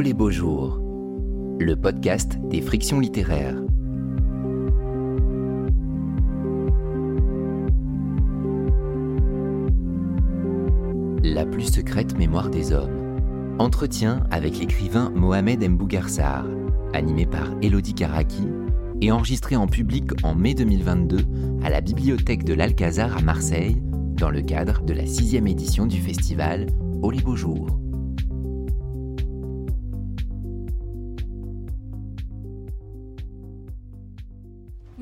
Les beaux jours, le podcast des frictions littéraires. La plus secrète mémoire des hommes. Entretien avec l'écrivain Mohamed Mbougarsar, animé par Elodie Karaki et enregistré en public en mai 2022 à la bibliothèque de l'Alcazar à Marseille dans le cadre de la sixième édition du festival Oh les beaux jours.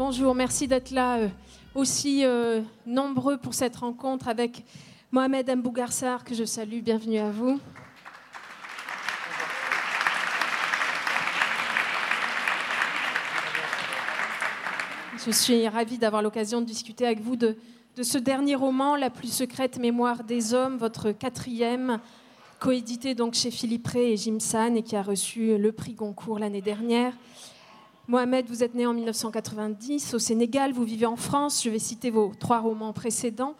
Bonjour, merci d'être là euh, aussi euh, nombreux pour cette rencontre avec Mohamed Mbougarsar, que je salue. Bienvenue à vous. Je suis ravie d'avoir l'occasion de discuter avec vous de, de ce dernier roman, La plus secrète mémoire des hommes, votre quatrième, coédité donc chez Philippe Ray et Jim San et qui a reçu le prix Goncourt l'année dernière. Mohamed, vous êtes né en 1990 au Sénégal, vous vivez en France. Je vais citer vos trois romans précédents.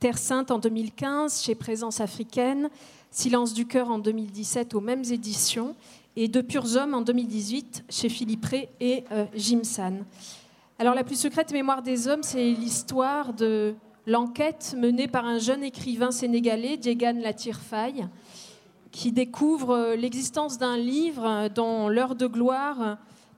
Terre Sainte en 2015 chez Présence africaine, Silence du cœur en 2017 aux mêmes éditions et De purs hommes en 2018 chez Philippe Ray et euh, Jim San. Alors la plus secrète mémoire des hommes, c'est l'histoire de l'enquête menée par un jeune écrivain sénégalais, Diegan Latirfaille, qui découvre euh, l'existence d'un livre dont l'heure de gloire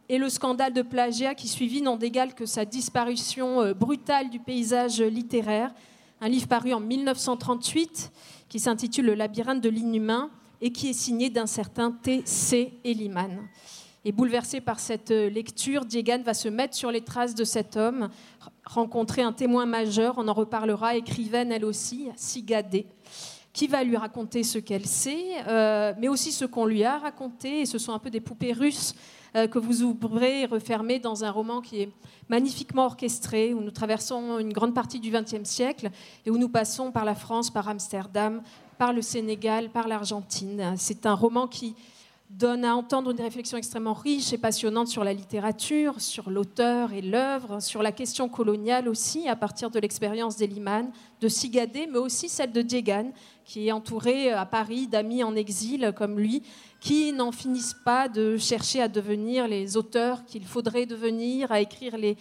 et le scandale de plagiat qui suivit n'ont d'égal que sa disparition euh, brutale du paysage littéraire. Un livre paru en 1938 qui s'intitule Le labyrinthe de l'inhumain et qui est signé d'un certain T.C. Eliman. Et bouleversé par cette euh, lecture, Diegan va se mettre sur les traces de cet homme, rencontrer un témoin majeur, on en reparlera, écrivaine elle aussi, Sigadé, qui va lui raconter ce qu'elle sait, euh, mais aussi ce qu'on lui a raconté, et ce sont un peu des poupées russes euh, que vous ouvrez et refermez dans un roman qui est magnifiquement orchestré, où nous traversons une grande partie du XXe siècle et où nous passons par la France, par Amsterdam, par le Sénégal, par l'Argentine. C'est un roman qui donne à entendre une réflexion extrêmement riche et passionnante sur la littérature, sur l'auteur et l'œuvre, sur la question coloniale aussi, à partir de l'expérience d'Eliman, de Sigadé, mais aussi celle de Diegan, qui est entouré à Paris d'amis en exil comme lui, qui n'en finissent pas de chercher à devenir les auteurs qu'il faudrait devenir, à écrire les,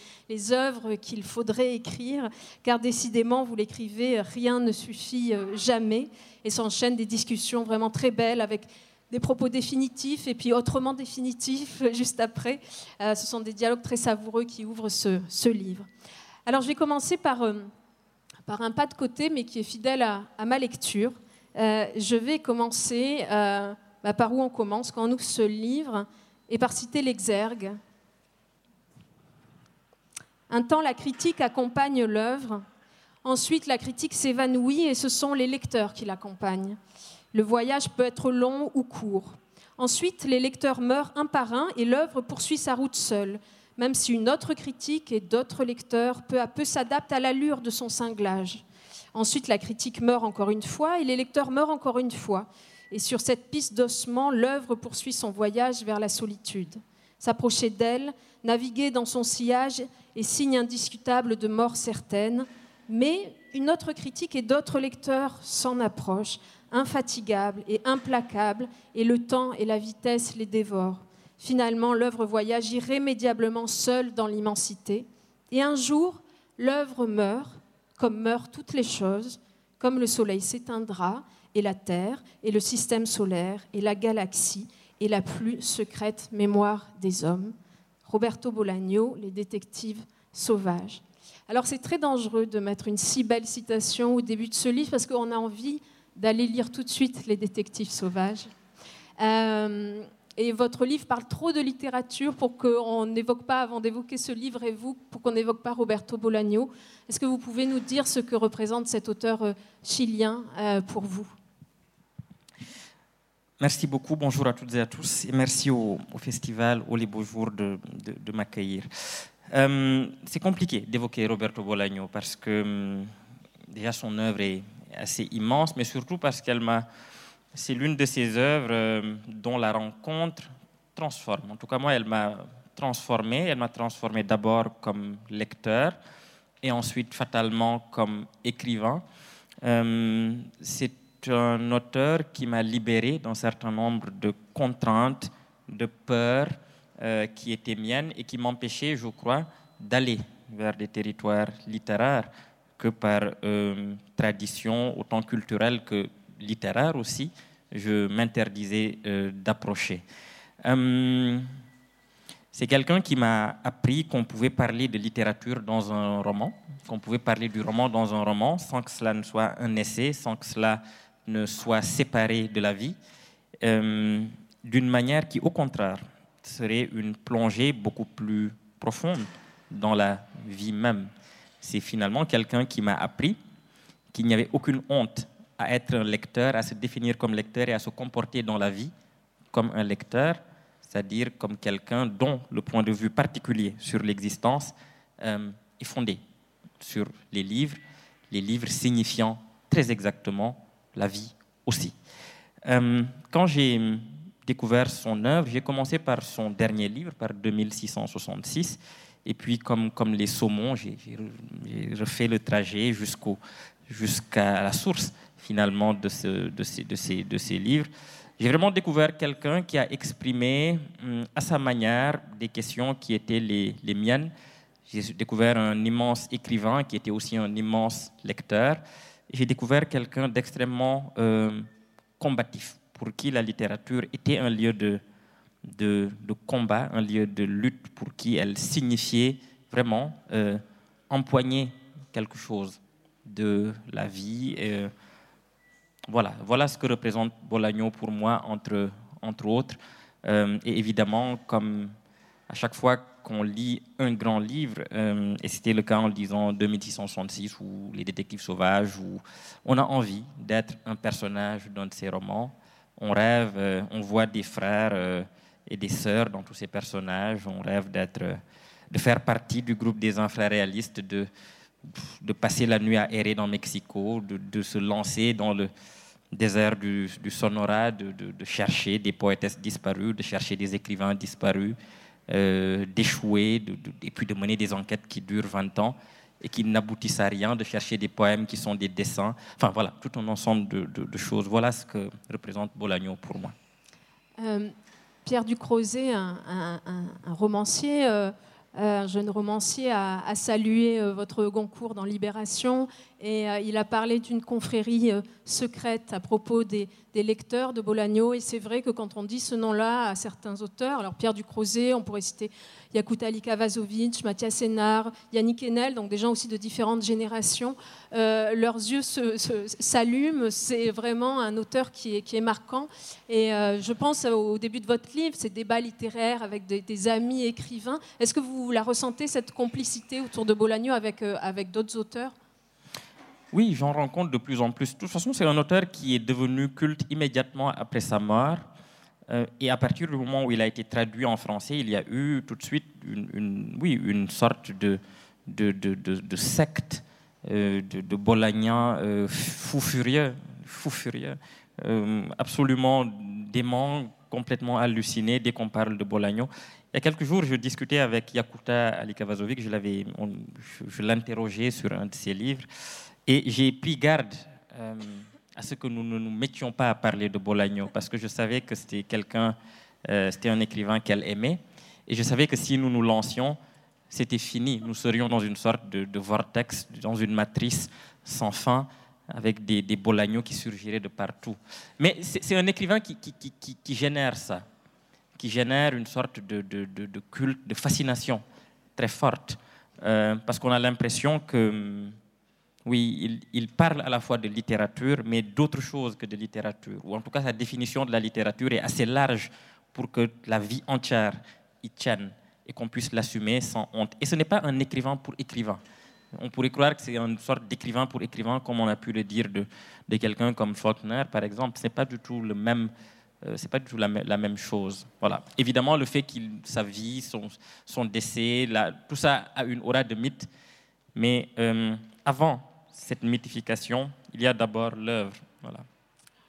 œuvres qu'il faudrait écrire, car décidément, vous l'écrivez, rien ne suffit euh, jamais, et s'enchaînent des discussions vraiment très belles avec des propos définitifs et puis autrement définitifs juste après. Euh, ce sont des dialogues très savoureux qui ouvrent ce, ce livre. Alors je vais commencer par, euh, par un pas de côté, mais qui est fidèle à, ma lecture. Euh, je vais commencer euh, bah, par où on commence quand on ouvre ce livre et par citer l'exergue. Un temps, la critique accompagne l'œuvre. Ensuite, la critique s'évanouit et ce sont les lecteurs qui l'accompagnent. Le voyage peut être long ou court. Ensuite, les lecteurs meurent un par un et l'œuvre poursuit sa route seule, même si une autre critique et d'autres lecteurs peu à peu s'adaptent à l'allure de son cinglage. Ensuite, la critique meurt encore une fois et les lecteurs meurent encore une fois. Et sur cette piste d'ossement, l'œuvre poursuit son voyage vers la solitude. S'approcher d'elle, naviguer dans son sillage est signe indiscutable de mort certaine, mais une autre critique et d'autres lecteurs s'en approchent, infatigables et implacables, et le temps et la vitesse les dévorent. Finalement, l'œuvre voyage irrémédiablement seule dans l'immensité, et un jour, l'œuvre meurt, comme meurent toutes les choses, comme le soleil s'éteindra, et la Terre, et le système solaire, et la galaxie, et la plus secrète mémoire des hommes. Roberto Bolaño, Les détectives sauvages. Alors c'est très dangereux de mettre une si belle citation au début de ce livre parce qu'on a envie d'aller lire tout de suite Les détectives sauvages. Euh, et votre livre parle trop de littérature pour qu'on n'évoque pas, avant d'évoquer ce livre et vous, pour qu'on n'évoque pas Roberto Bolaño. Est-ce que vous pouvez nous dire ce que représente cet auteur euh, chilien euh, pour vous? Merci beaucoup, bonjour à toutes et à tous, et merci au, au festival, aux les beaux jours de m'accueillir. Euh, c'est compliqué d'évoquer Roberto Bolaño parce que hum, déjà son œuvre est assez immense, mais surtout parce qu'elle m'a, c'est l'une de ces œuvres euh, dont la rencontre transforme. En tout cas, moi, elle m'a transformé. Elle m'a transformé d'abord comme lecteur et ensuite fatalement comme écrivain. Euh, c'est un auteur qui m'a libéré d'un certain nombre de contraintes, de peurs euh, qui étaient miennes et qui m'empêchaient, je crois, d'aller vers des territoires littéraires que par tradition autant culturelle que littéraire aussi, je m'interdisais euh, d'approcher. c'est quelqu'un qui m'a appris qu'on pouvait parler de littérature dans un roman, qu'on pouvait parler du roman dans un roman sans que cela ne soit un essai, sans que cela ne soit séparé de la vie, d'une manière qui, au contraire, serait une plongée beaucoup plus profonde dans la vie même. C'est finalement quelqu'un qui m'a appris qu'il n'y avait aucune honte à être un lecteur, à se définir comme lecteur et à se comporter dans la vie comme un lecteur, c'est-à-dire comme quelqu'un dont le point de vue particulier sur l'existence euh, est fondé sur les livres, les livres signifiant très exactement la vie aussi. Euh, quand j'ai découvert son œuvre, j'ai commencé par son dernier livre, par 2666, et puis comme, comme les saumons, j'ai refait le trajet jusqu'à la source finalement de, ce, de, ces, livres. J'ai vraiment découvert quelqu'un qui a exprimé hum, à sa manière des questions qui étaient les, miennes. J'ai découvert un immense écrivain qui était aussi un immense lecteur. J'ai découvert quelqu'un d'extrêmement euh, combatif pour qui la littérature était un lieu de, combat, un lieu de lutte, pour qui elle signifiait vraiment euh, empoigner quelque chose de la vie. Et, voilà, voilà ce que représente Bolagno pour moi, entre, entre autres. Euh, et évidemment, comme à chaque fois qu'on lit un grand livre, euh, et c'était le cas en lisant 2666 ou Les Détectives Sauvages, où on a envie d'être un personnage d'un de ces romans on rêve, euh, on voit des frères et des sœurs dans tous ces personnages. On rêve d'être, de faire partie du groupe des infraréalistes, de, de passer la nuit à errer dans Mexico, de, se lancer dans le désert du, Sonora, de, chercher des poétesses disparues, de chercher des écrivains disparus, d'échouer, et puis de mener des enquêtes qui durent 20 ans et qui n'aboutissent à rien, de chercher des poèmes qui sont des dessins. Enfin voilà, tout un ensemble de, choses. Voilà ce que représente Bolagno pour moi. Euh, Pierre Ducrozet, un, un, romancier, euh, un jeune romancier, a, salué euh, votre Goncourt dans Libération et il a parlé d'une confrérie secrète à propos des, des lecteurs de Bolagno. Et c'est vrai que quand on dit ce nom-là à certains auteurs, alors Pierre Ducrozet, on pourrait citer Yakuta Kavazovic, Mathias Sénard, Yannick Enel, donc des gens aussi de différentes générations. Euh, leurs yeux s'allument. C'est vraiment un auteur qui est, qui est marquant. Et euh, je pense au début de votre livre, ces débats littéraires avec des, amis écrivains. Est-ce que vous la ressentez, cette complicité autour de Bolagno avec, euh, avec d'autres auteurs? Oui, j'en rencontre de plus en plus. De toute façon, c'est un auteur qui est devenu culte immédiatement après sa mort. Euh, et à partir du moment où il a été traduit en français, il y a eu tout de suite une, oui, une sorte de, de, de, de, secte euh, de, de Bolagnens euh, fou furieux, fou furieux absolument dément, complètement halluciné dès qu'on parle de Bolagno. Il y a quelques jours, je discutais avec Yakuta Alikavazovic, je, l'avais, je, l'interrogeais sur un de ses livres, et j'ai pris garde à ce que nous ne nous mettions pas à parler de Bolagno, parce que je savais que c'était quelqu'un, euh, c'était un écrivain qu'elle aimait, et je savais que si nous nous lancions, c'était fini. Nous serions dans une sorte de, vortex, dans une matrice sans fin, avec des, des Bolagno qui surgiraient de partout. Mais c'est un écrivain qui, génère ça, qui génère une sorte de, culte, de fascination très forte, euh, parce qu'on a l'impression que oui, il, parle à la fois de littérature, mais d'autres choses que de littérature. Ou en tout cas, sa définition de la littérature est assez large pour que la vie entière y tienne et qu'on puisse l'assumer sans honte. Et ce n'est pas un écrivain pour écrivain. On pourrait croire que c'est une sorte d'écrivain pour écrivain, comme on a pu le dire de, de quelqu'un comme Faulkner, par exemple. Ce n'est pas du tout le même. Euh, c'est pas du tout la, même chose. Voilà. Évidemment, le fait qu'il sa vie, son, son décès, tout ça a une aura de mythe. Mais euh, avant cette mythification, il y a d'abord l'œuvre. Voilà.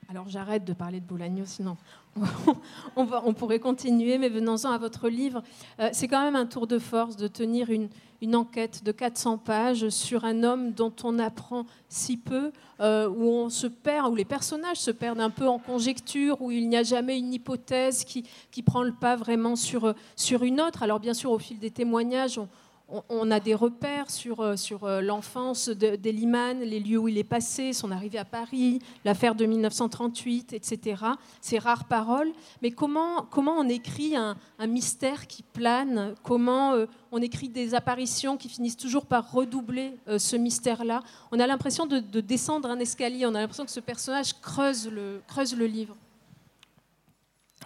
Alors j'arrête de parler de Bolaño, sinon on, pourrait continuer, mais venons-en à votre livre. Euh, c'est quand même un tour de force de tenir une, enquête de 400 pages sur un homme dont on apprend si peu, euh, où on se perd, où les personnages se perdent un peu en conjecture, où il n'y a jamais une hypothèse qui, qui prend le pas vraiment sur, sur une autre. Alors bien sûr, au fil des témoignages, on, on, a des repères sur, euh, sur euh, l'enfance d'Eliman, les lieux où il est passé, son arrivée à Paris, l'affaire de 1938, etc. Ces rares paroles. Mais comment, comment on écrit un, mystère qui plane? Comment euh, on écrit des apparitions qui finissent toujours par redoubler ce mystère-là? On a l'impression de, descendre un escalier, on a l'impression que ce personnage creuse le, creuse le livre.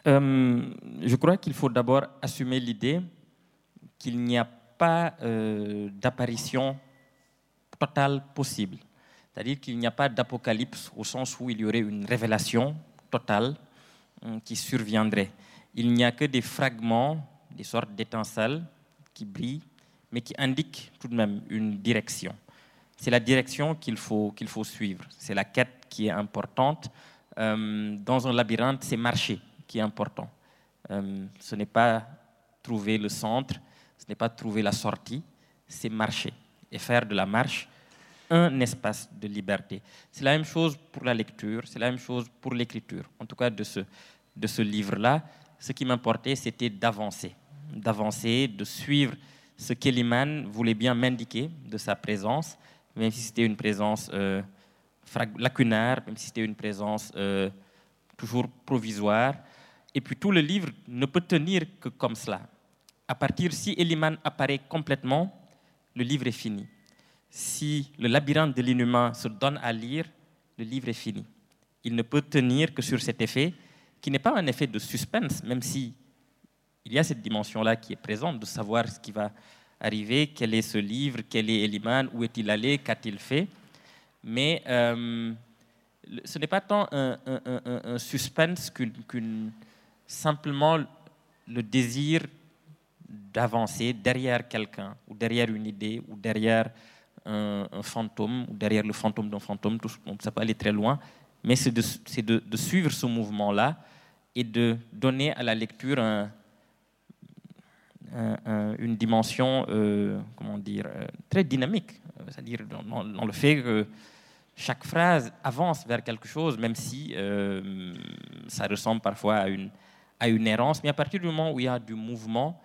je crois qu'il faut d'abord assumer l'idée qu'il n'y a pas euh, d'apparition totale possible. C'est-à-dire qu'il n'y a pas d'apocalypse au sens où il y aurait une révélation totale hum, qui surviendrait. Il n'y a que des fragments, des sortes d'étincelles qui brillent, mais qui indiquent tout de même une direction. C'est la direction qu'il faut, qu'il faut suivre. C'est la quête qui est importante. Hum, dans un labyrinthe, c'est marcher qui est important. Hum, ce n'est pas trouver le centre, ce n'est pas trouver la sortie, c'est marcher et faire de la marche un espace de liberté. C'est la même chose pour la lecture, c'est la même chose pour l'écriture. En tout cas, de ce, de ce livre-là, ce qui m'importait, c'était d'avancer, d'avancer, de suivre ce qu'Eliman voulait bien m'indiquer de sa présence, même si c'était une présence euh, lacunaire, même si c'était une présence euh, toujours provisoire. Et puis tout le livre ne peut tenir que comme cela à partir, si Eliman apparaît complètement, le livre est fini. Si le labyrinthe de l'inhumain se donne à lire, le livre est fini. Il ne peut tenir que sur cet effet, qui n'est pas un effet de suspense, même si il y a cette dimension-là qui est présente, de savoir ce qui va arriver, quel est ce livre, quel est Eliman, où est-il allé, qu'a-t-il fait. Mais euh, ce n'est pas tant un, suspense qu'une simplement le désir d'avancer derrière quelqu'un, ou derrière une idée, ou derrière un, fantôme, ou derrière le fantôme d'un fantôme, ça peut aller très loin, mais c'est de, suivre ce mouvement-là et de donner à la lecture une dimension, euh, comment dire, euh, très dynamique, c'est-à-dire dans, le fait que chaque phrase avance vers quelque chose, même si euh, ça ressemble parfois à une, à une errance, mais à partir du moment où il y a du mouvement,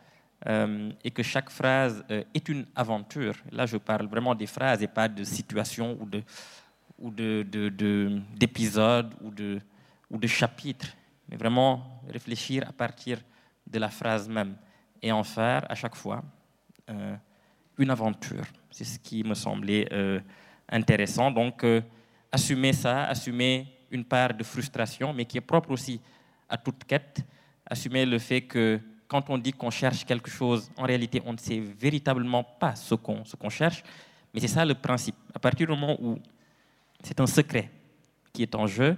euh, et que chaque phrase euh, est une aventure. Là, je parle vraiment des phrases et pas de situations ou de ou d'épisodes de, ou, de, ou de chapitres, mais vraiment réfléchir à partir de la phrase même et en faire à chaque fois euh, une aventure. C'est ce qui me semblait intéressant. Donc, assumer ça, assumer une part de frustration, mais qui est propre aussi à toute quête, assumer le fait que quand on dit qu'on cherche quelque chose, en réalité, on ne sait véritablement pas ce qu'on qu'on cherche. Mais c'est ça le principe. À partir du moment où c'est un secret qui est en jeu,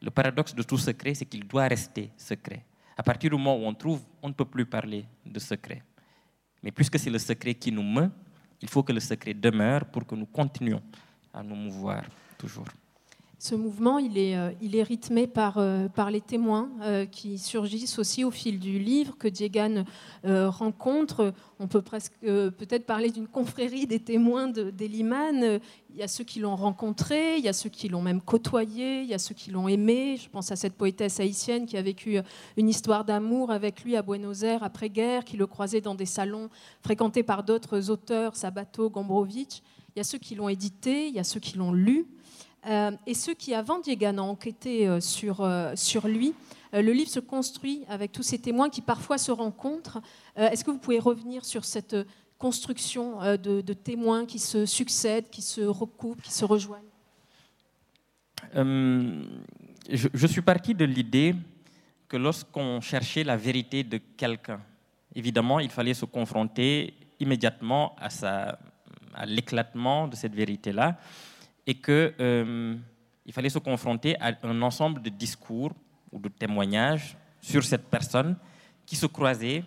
le paradoxe de tout secret, c'est qu'il doit rester secret. À partir du moment où on trouve, on ne peut plus parler de secret. Mais puisque c'est le secret qui nous meut, il faut que le secret demeure pour que nous continuions à nous mouvoir toujours. Ce mouvement, il est, euh, rythmé par, euh, par les témoins euh, qui surgissent aussi au fil du livre que Diegan rencontre. On peut presque peut-être parler d'une confrérie des témoins d'Eliman. il y a ceux qui l'ont rencontré, il y a ceux qui l'ont même côtoyé, il y a ceux qui l'ont aimé. Je pense à cette poétesse haïtienne qui a vécu une histoire d'amour avec lui à Buenos Aires après-guerre, qui le croisait dans des salons fréquentés par d'autres auteurs, Sabato, Gombrowicz. Il y a ceux qui l'ont édité, il y a ceux qui l'ont lu. Euh, et ceux qui, avant Diegan, ont enquêté euh, sur, euh, sur lui, le livre se construit avec tous ces témoins qui parfois se rencontrent. Est-ce que vous pouvez revenir sur cette construction de, témoins qui se succèdent, qui se recoupent, qui se rejoignent? Je, suis parti de l'idée que lorsqu'on cherchait la vérité de quelqu'un, évidemment, il fallait se confronter immédiatement à l'éclatement de cette vérité-là et qu'il euh, fallait se confronter à un ensemble de discours ou de témoignages sur cette personne qui se croisaient,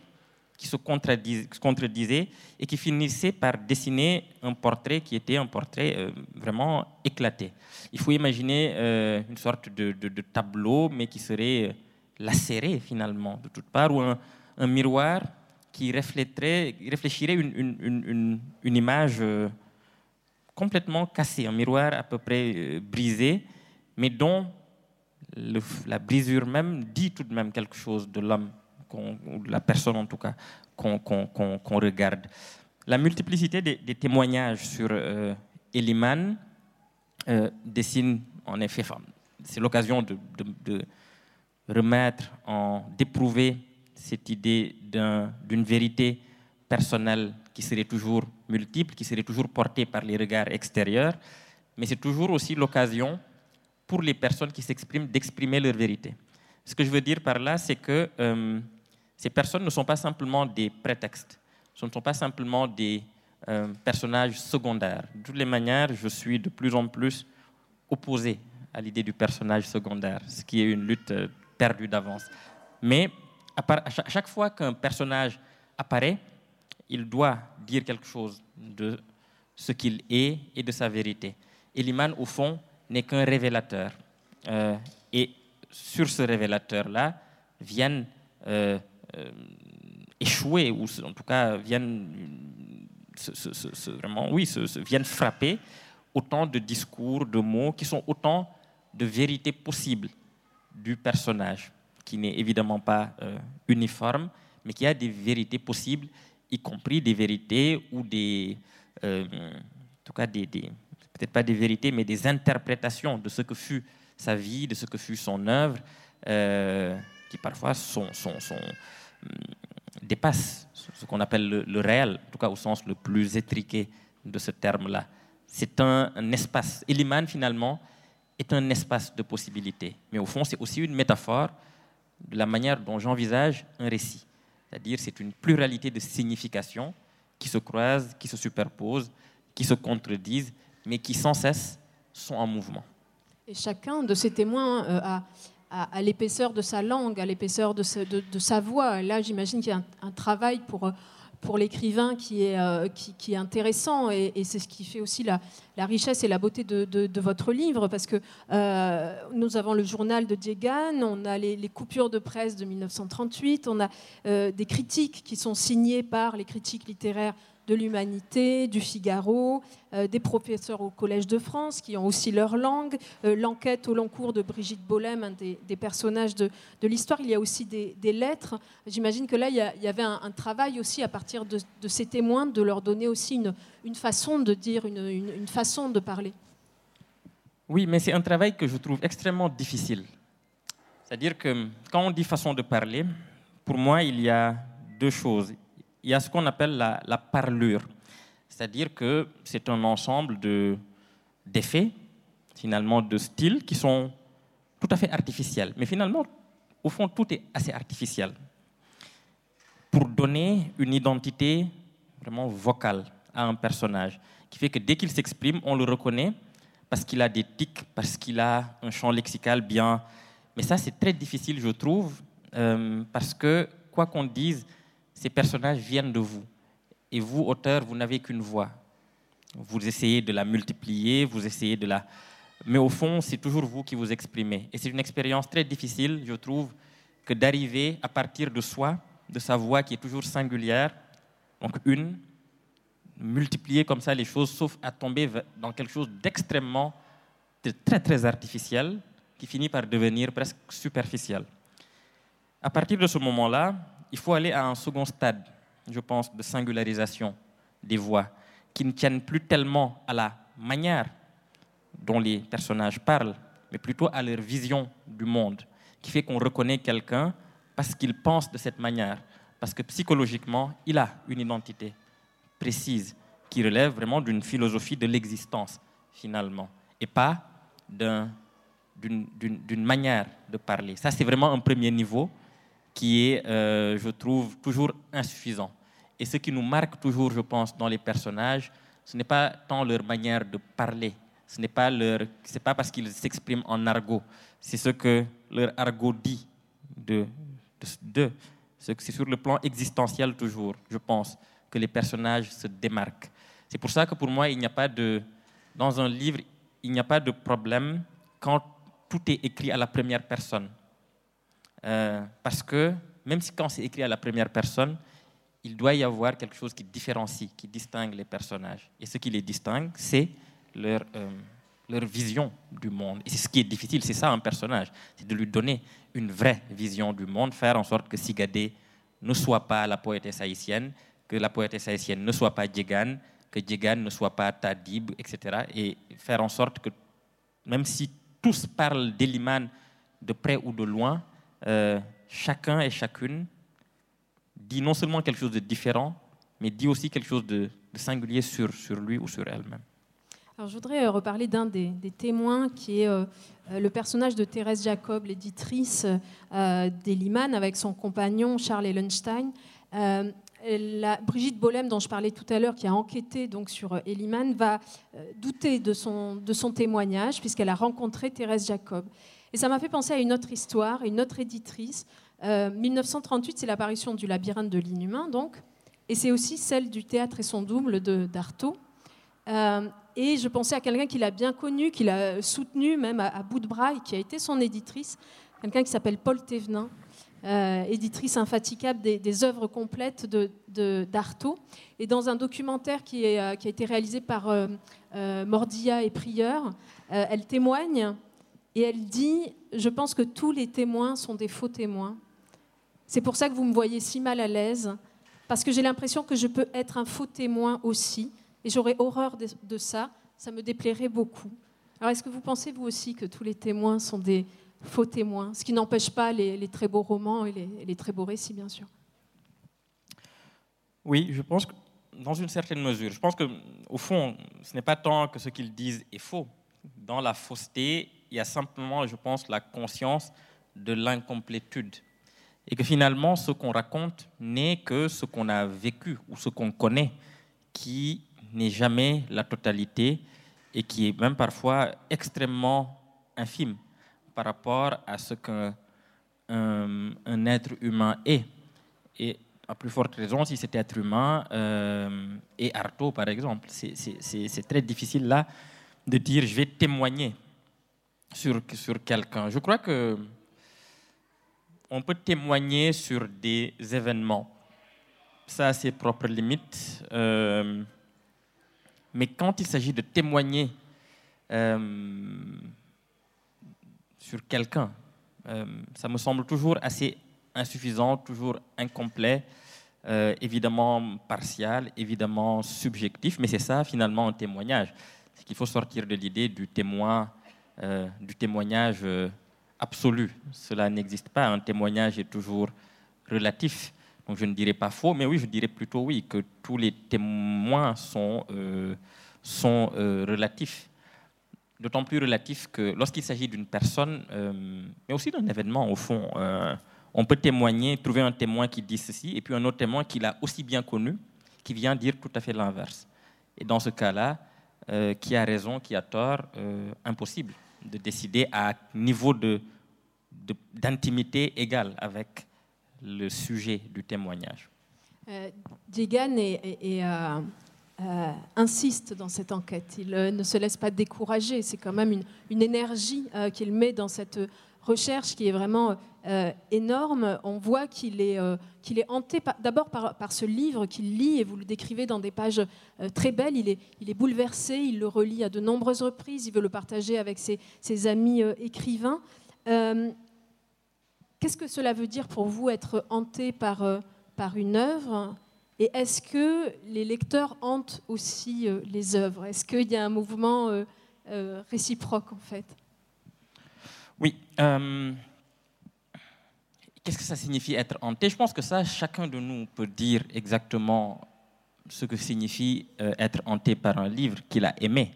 qui se contredisaient et qui finissaient par dessiner un portrait qui était un portrait euh, vraiment éclaté. Il faut imaginer euh, une sorte de, tableau, mais qui serait lacéré finalement de toutes parts, ou un, miroir qui réfléchirait une, image complètement cassée, un miroir à peu près brisé, mais dont la brisure même dit tout de même quelque chose de l'homme ou la personne en tout cas, qu'on regarde. La multiplicité des, témoignages sur euh, Eliman euh, dessine en effet, c'est l'occasion de, remettre, en d'éprouver cette idée d'une vérité personnelle qui serait toujours multiple, qui serait toujours portée par les regards extérieurs, mais c'est toujours aussi l'occasion pour les personnes qui s'expriment d'exprimer leur vérité. Ce que je veux dire par là, c'est que euh, ces personnes ne sont pas simplement des prétextes, ce ne sont pas simplement des euh, personnages secondaires. De toutes les manières, je suis de plus en plus opposé à l'idée du personnage secondaire, ce qui est une lutte euh, perdue d'avance. Mais à, chaque fois qu'un personnage apparaît, il doit dire quelque chose de ce qu'il est et de sa vérité. Et l'imam, au fond, n'est qu'un révélateur. Euh, et sur ce révélateur-là viennent euh, échouer, ou en tout cas viennent, vraiment, oui, viennent frapper autant de discours, de mots qui sont autant de vérités possibles du personnage, qui n'est évidemment pas euh, uniforme, mais qui a des vérités possibles, y compris des vérités ou des, euh, en tout cas des, peut-être pas des vérités, mais des interprétations de ce que fut sa vie, de ce que fut son œuvre, qui parfois sont, sont, sont dépasse ce qu'on appelle le, réel, en tout cas au sens le plus étriqué de ce terme-là. C'est un, espace. Et l'imam, finalement, est un espace de possibilités. Mais au fond, c'est aussi une métaphore de la manière dont j'envisage un récit. C'est-à-dire, c'est une pluralité de significations qui se croisent, qui se superposent, qui se contredisent, mais qui sans cesse sont en mouvement. Et chacun de ces témoins euh, a l'épaisseur de sa langue, à l'épaisseur de, sa voix. Là, j'imagine qu'il y a un, travail pour, pour l'écrivain qui, est euh, qui, est intéressant et, c'est ce qui fait aussi la, la richesse et la beauté de, de votre livre parce que euh, nous avons le journal de Diegan, on a les, coupures de presse de 1938, on a euh, des critiques qui sont signées par les critiques littéraires de l'Humanité, du Figaro, euh, des professeurs au Collège de France qui ont aussi leur langue, euh, l'enquête au long cours de Brigitte Bollem, un des, personnages de, l'histoire. Il y a aussi des, lettres. J'imagine que là, il y, avait un, travail aussi à partir de, ces témoins, de leur donner aussi une, façon de dire, une, une façon de parler. Oui, mais c'est un travail que je trouve extrêmement difficile. C'est-à-dire que quand on dit façon de parler, pour moi, il y a deux choses il y a ce qu'on appelle la, parlure. C'est-à-dire que c'est un ensemble d'effets, finalement, de styles qui sont tout à fait artificiels. Mais finalement, au fond, tout est assez artificiel. Pour donner une identité vraiment vocale à un personnage, qui fait que dès qu'il s'exprime, on le reconnaît parce qu'il a des tics, parce qu'il a un champ lexical bien. Mais ça, c'est très difficile, je trouve, euh, parce que, quoi qu'on dise, ces personnages viennent de vous. Et vous, auteur, vous n'avez qu'une voix. Vous essayez de la multiplier, vous essayez de la... Mais au fond, c'est toujours vous qui vous exprimez. Et c'est une expérience très difficile, je trouve, que d'arriver à partir de soi, de sa voix qui est toujours singulière, donc une, multiplier comme ça les choses, sauf à tomber dans quelque chose d'extrêmement, très très artificiel, qui finit par devenir presque superficiel. À partir de ce moment-là, il faut aller à un second stade, je pense, de singularisation des voix, qui ne tiennent plus tellement à la manière dont les personnages parlent, mais plutôt à leur vision du monde, qui fait qu'on reconnaît quelqu'un parce qu'il pense de cette manière, parce que psychologiquement, il a une identité précise qui relève vraiment d'une philosophie de l'existence, finalement, et pas d'une manière de parler. Ça, c'est vraiment un premier niveau qui est, euh, je trouve, toujours insuffisant. Et ce qui nous marque toujours, je pense, dans les personnages, ce n'est pas tant leur manière de parler, ce n'est pas leur, c'est pas parce qu'ils s'expriment en argot, c'est ce que leur argot dit de, de, C'est sur le plan existentiel toujours, je pense, que les personnages se démarquent. C'est pour ça que pour moi, il n'y a pas de, dans un livre, il n'y a pas de problème quand tout est écrit à la première personne. Euh, parce que même si quand c'est écrit à la première personne, il doit y avoir quelque chose qui différencie, qui distingue les personnages. Et ce qui les distingue, c'est leur, euh, leur vision du monde. Et c'est ce qui est difficile, c'est ça un personnage, c'est de lui donner une vraie vision du monde, faire en sorte que Sigadé ne soit pas la poétesse haïtienne, que la poétesse haïtienne ne soit pas Djegan, que Djegan ne soit pas Tadib, etc. Et faire en sorte que, même si tous parlent d'Eliman de près ou de loin, euh, chacun et chacune dit non seulement quelque chose de différent, mais dit aussi quelque chose de, singulier sur, lui ou sur elle-même. Alors, je voudrais euh, reparler d'un des, témoins qui est euh, le personnage de Thérèse Jacob, l'éditrice euh, avec son compagnon Charles Ellenstein. la, Brigitte Bollem, dont je parlais tout à l'heure, qui a enquêté donc sur Eliman, va douter de son, de son témoignage puisqu'elle a rencontré Thérèse Jacob. Et ça m'a fait penser à une autre histoire, une autre éditrice. 1938, c'est l'apparition du labyrinthe de l'inhumain, donc, et c'est aussi celle du théâtre et son double d'Artaud. Euh, et je pensais à quelqu'un qu'il a bien connu, qu'il a soutenu même à, bout de bras et qui a été son éditrice, quelqu'un qui s'appelle Paul Thévenin, euh, éditrice infatigable des, œuvres complètes d'Artaud. De, et dans un documentaire qui, euh, qui a été réalisé par Mordilla et Prieur, elle témoigne et elle dit, je pense que tous les témoins sont des faux témoins. C'est pour ça que vous me voyez si mal à l'aise, parce que j'ai l'impression que je peux être un faux témoin aussi, et j'aurais horreur de, ça, ça me déplairait beaucoup. Alors est-ce que vous pensez vous aussi que tous les témoins sont des faux témoins, ce qui n'empêche pas les, très beaux romans et les, très beaux récits, bien sûr? Oui, je pense que dans une certaine mesure. Je pense que au fond, ce n'est pas tant que ce qu'ils disent est faux. Dans la fausseté, il y a simplement, je pense, la conscience de l'incomplétude. Et que finalement, ce qu'on raconte n'est que ce qu'on a vécu ou ce qu'on connaît, qui n'est jamais la totalité et qui est même parfois extrêmement infime par rapport à ce qu'un un être humain est. Et à plus forte raison si cet être humain euh, est Artaud, par exemple. C'est très difficile là de dire je vais témoigner sur, sur quelqu'un. Je crois que on peut témoigner sur des événements. Ça a ses propres limites. Euh, mais quand il s'agit de témoigner euh, sur quelqu'un, euh, ça me semble toujours assez insuffisant, toujours incomplet, évidemment partial, évidemment subjectif, mais c'est ça finalement un témoignage. C'est qu'il faut sortir de l'idée du témoin, du témoignage absolu. Cela n'existe pas. Un témoignage est toujours relatif. Donc je ne dirais pas faux, mais oui, je dirais plutôt oui, que tous les témoins sont, euh, sont euh, relatifs. D'autant plus relatifs que lorsqu'il s'agit d'une personne, euh, mais aussi d'un événement, au fond, on peut témoigner, trouver un témoin qui dit ceci, et puis un autre témoin qui l'a aussi bien connu, qui vient dire tout à fait l'inverse. Et dans ce cas-là, qui a raison, qui a tort, impossible de décider à niveau de, d'intimité égale avec le sujet du témoignage. Euh, euh, euh, insiste dans cette enquête. Il euh, ne se laisse pas décourager. C'est quand même une, une énergie qu'il met dans cette recherche qui est vraiment euh, énorme. On voit qu'il est, euh, qu'il est hanté d'abord par, par, ce livre qu'il lit, et vous le décrivez dans des pages euh, très belles. Il est, il est bouleversé, il le relit à de nombreuses reprises, il veut le partager avec ses, ses amis écrivains. Qu'est-ce que cela veut dire pour vous être hanté par, par une œuvre? Et est-ce que les lecteurs hantent aussi les œuvres? Est-ce qu'il y a un mouvement réciproque en fait? Oui. Euh, qu'est-ce que ça signifie être hanté? Je pense que ça, chacun de nous peut dire exactement ce que signifie euh, être hanté par un livre qu'il a aimé.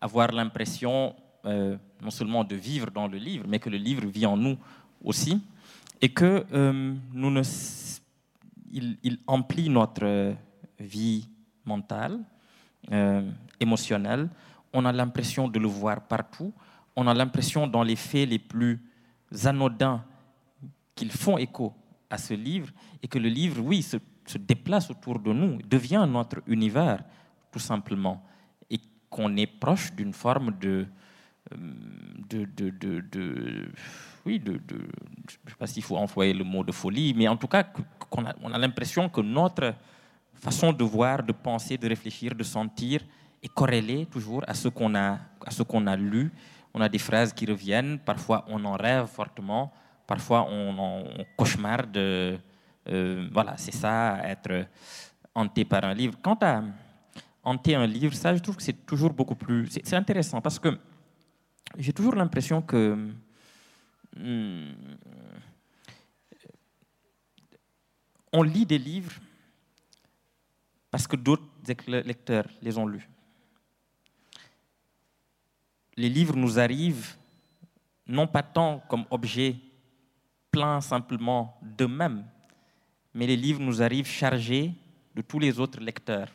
Avoir l'impression euh, non seulement de vivre dans le livre, mais que le livre vit en nous aussi. Et que nous ne, il, emplit notre vie mentale, émotionnelle. On a l'impression de le voir partout on a l'impression dans les faits les plus anodins qu'ils font écho à ce livre et que le livre, oui, se, déplace autour de nous, devient notre univers, tout simplement, et qu'on est proche d'une forme de, euh, de, de, oui, de, je ne sais pas s'il faut employer le mot de folie, mais en tout cas, qu'on a, on a l'impression que notre façon de voir, de penser, de réfléchir, de sentir est corrélée toujours à ce qu'on a, à ce qu'on a lu. On a des phrases qui reviennent, parfois on en rêve fortement, parfois on, en, cauchemarde. Euh, voilà, c'est ça, être hanté par un livre. Quant à hanter un livre, ça, je trouve que c'est toujours beaucoup plus. C'est intéressant parce que j'ai toujours l'impression que. Hmm, on lit des livres parce que d'autres lecteurs les ont lus. Les livres nous arrivent non pas tant comme objet simplement d'eux-mêmes, mais les livres nous arrivent chargés de tous les autres lecteurs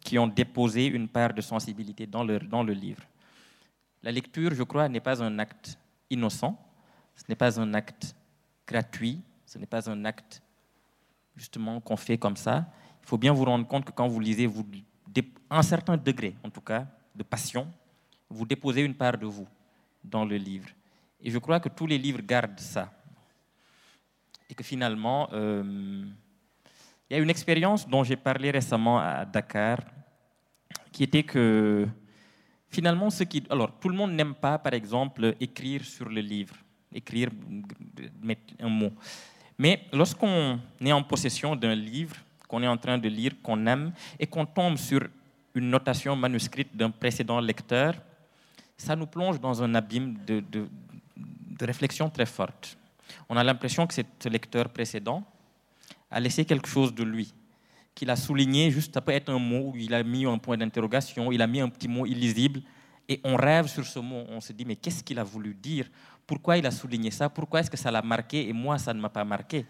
qui ont déposé une part de sensibilité dans, dans le livre. La lecture, je crois, n'est pas un acte innocent, ce n'est pas un acte gratuit, ce n'est pas un acte justement qu'on fait comme ça. Il faut bien vous rendre compte que quand vous lisez, vous, un certain degré, en tout cas, de passion, vous déposez une part de vous dans le livre. Et je crois que tous les livres gardent ça. Et que finalement, euh, il y a une expérience dont j'ai parlé récemment à Dakar, qui était que finalement, ce qui, alors tout le monde n'aime pas, par exemple, écrire sur le livre, écrire, mettre un mot. Mais lorsqu'on est en possession d'un livre qu'on est en train de lire, qu'on aime, et qu'on tombe sur une notation manuscrite d'un précédent lecteur, ça nous plonge dans un abîme de, réflexion très forte. On a l'impression que ce lecteur précédent a laissé quelque chose de lui, qu'il a souligné juste après être un mot, il a mis un point d'interrogation, il a mis un petit mot illisible, et on rêve sur ce mot. On se dit, mais qu'est-ce qu'il a voulu dire? Pourquoi il a souligné ça? Pourquoi est-ce que ça l'a marqué? Et moi, ça ne m'a pas marqué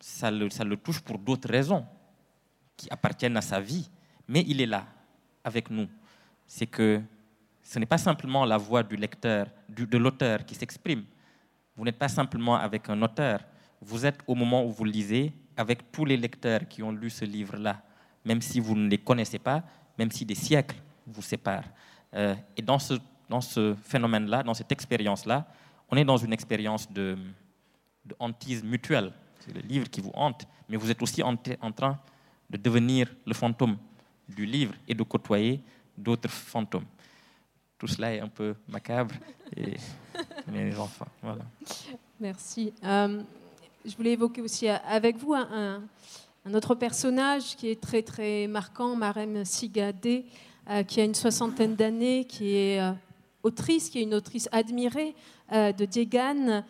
ça le, ça le touche pour d'autres raisons qui appartiennent à sa vie, mais il est là, avec nous. C'est que ce n'est pas simplement la voix du lecteur, de l'auteur qui s'exprime. Vous n'êtes pas simplement avec un auteur, vous êtes au moment où vous lisez avec tous les lecteurs qui ont lu ce livre-là, même si vous ne les connaissez pas, même si des siècles vous séparent. Euh, et dans ce, dans ce phénomène-là, dans cette expérience-là, on est dans une expérience de, hantise mutuelle. C'est le livre qui vous hante, mais vous êtes aussi en train de devenir le fantôme du livre et de côtoyer d'autres fantômes. Tout cela est un peu macabre, et mes enfants. Voilà. Merci. Euh, je voulais évoquer aussi avec vous un, autre personnage qui est très très marquant, Marem Sigadé, euh, qui a une soixantaine d'années, qui est euh, autrice, qui est une autrice admirée de Diegan,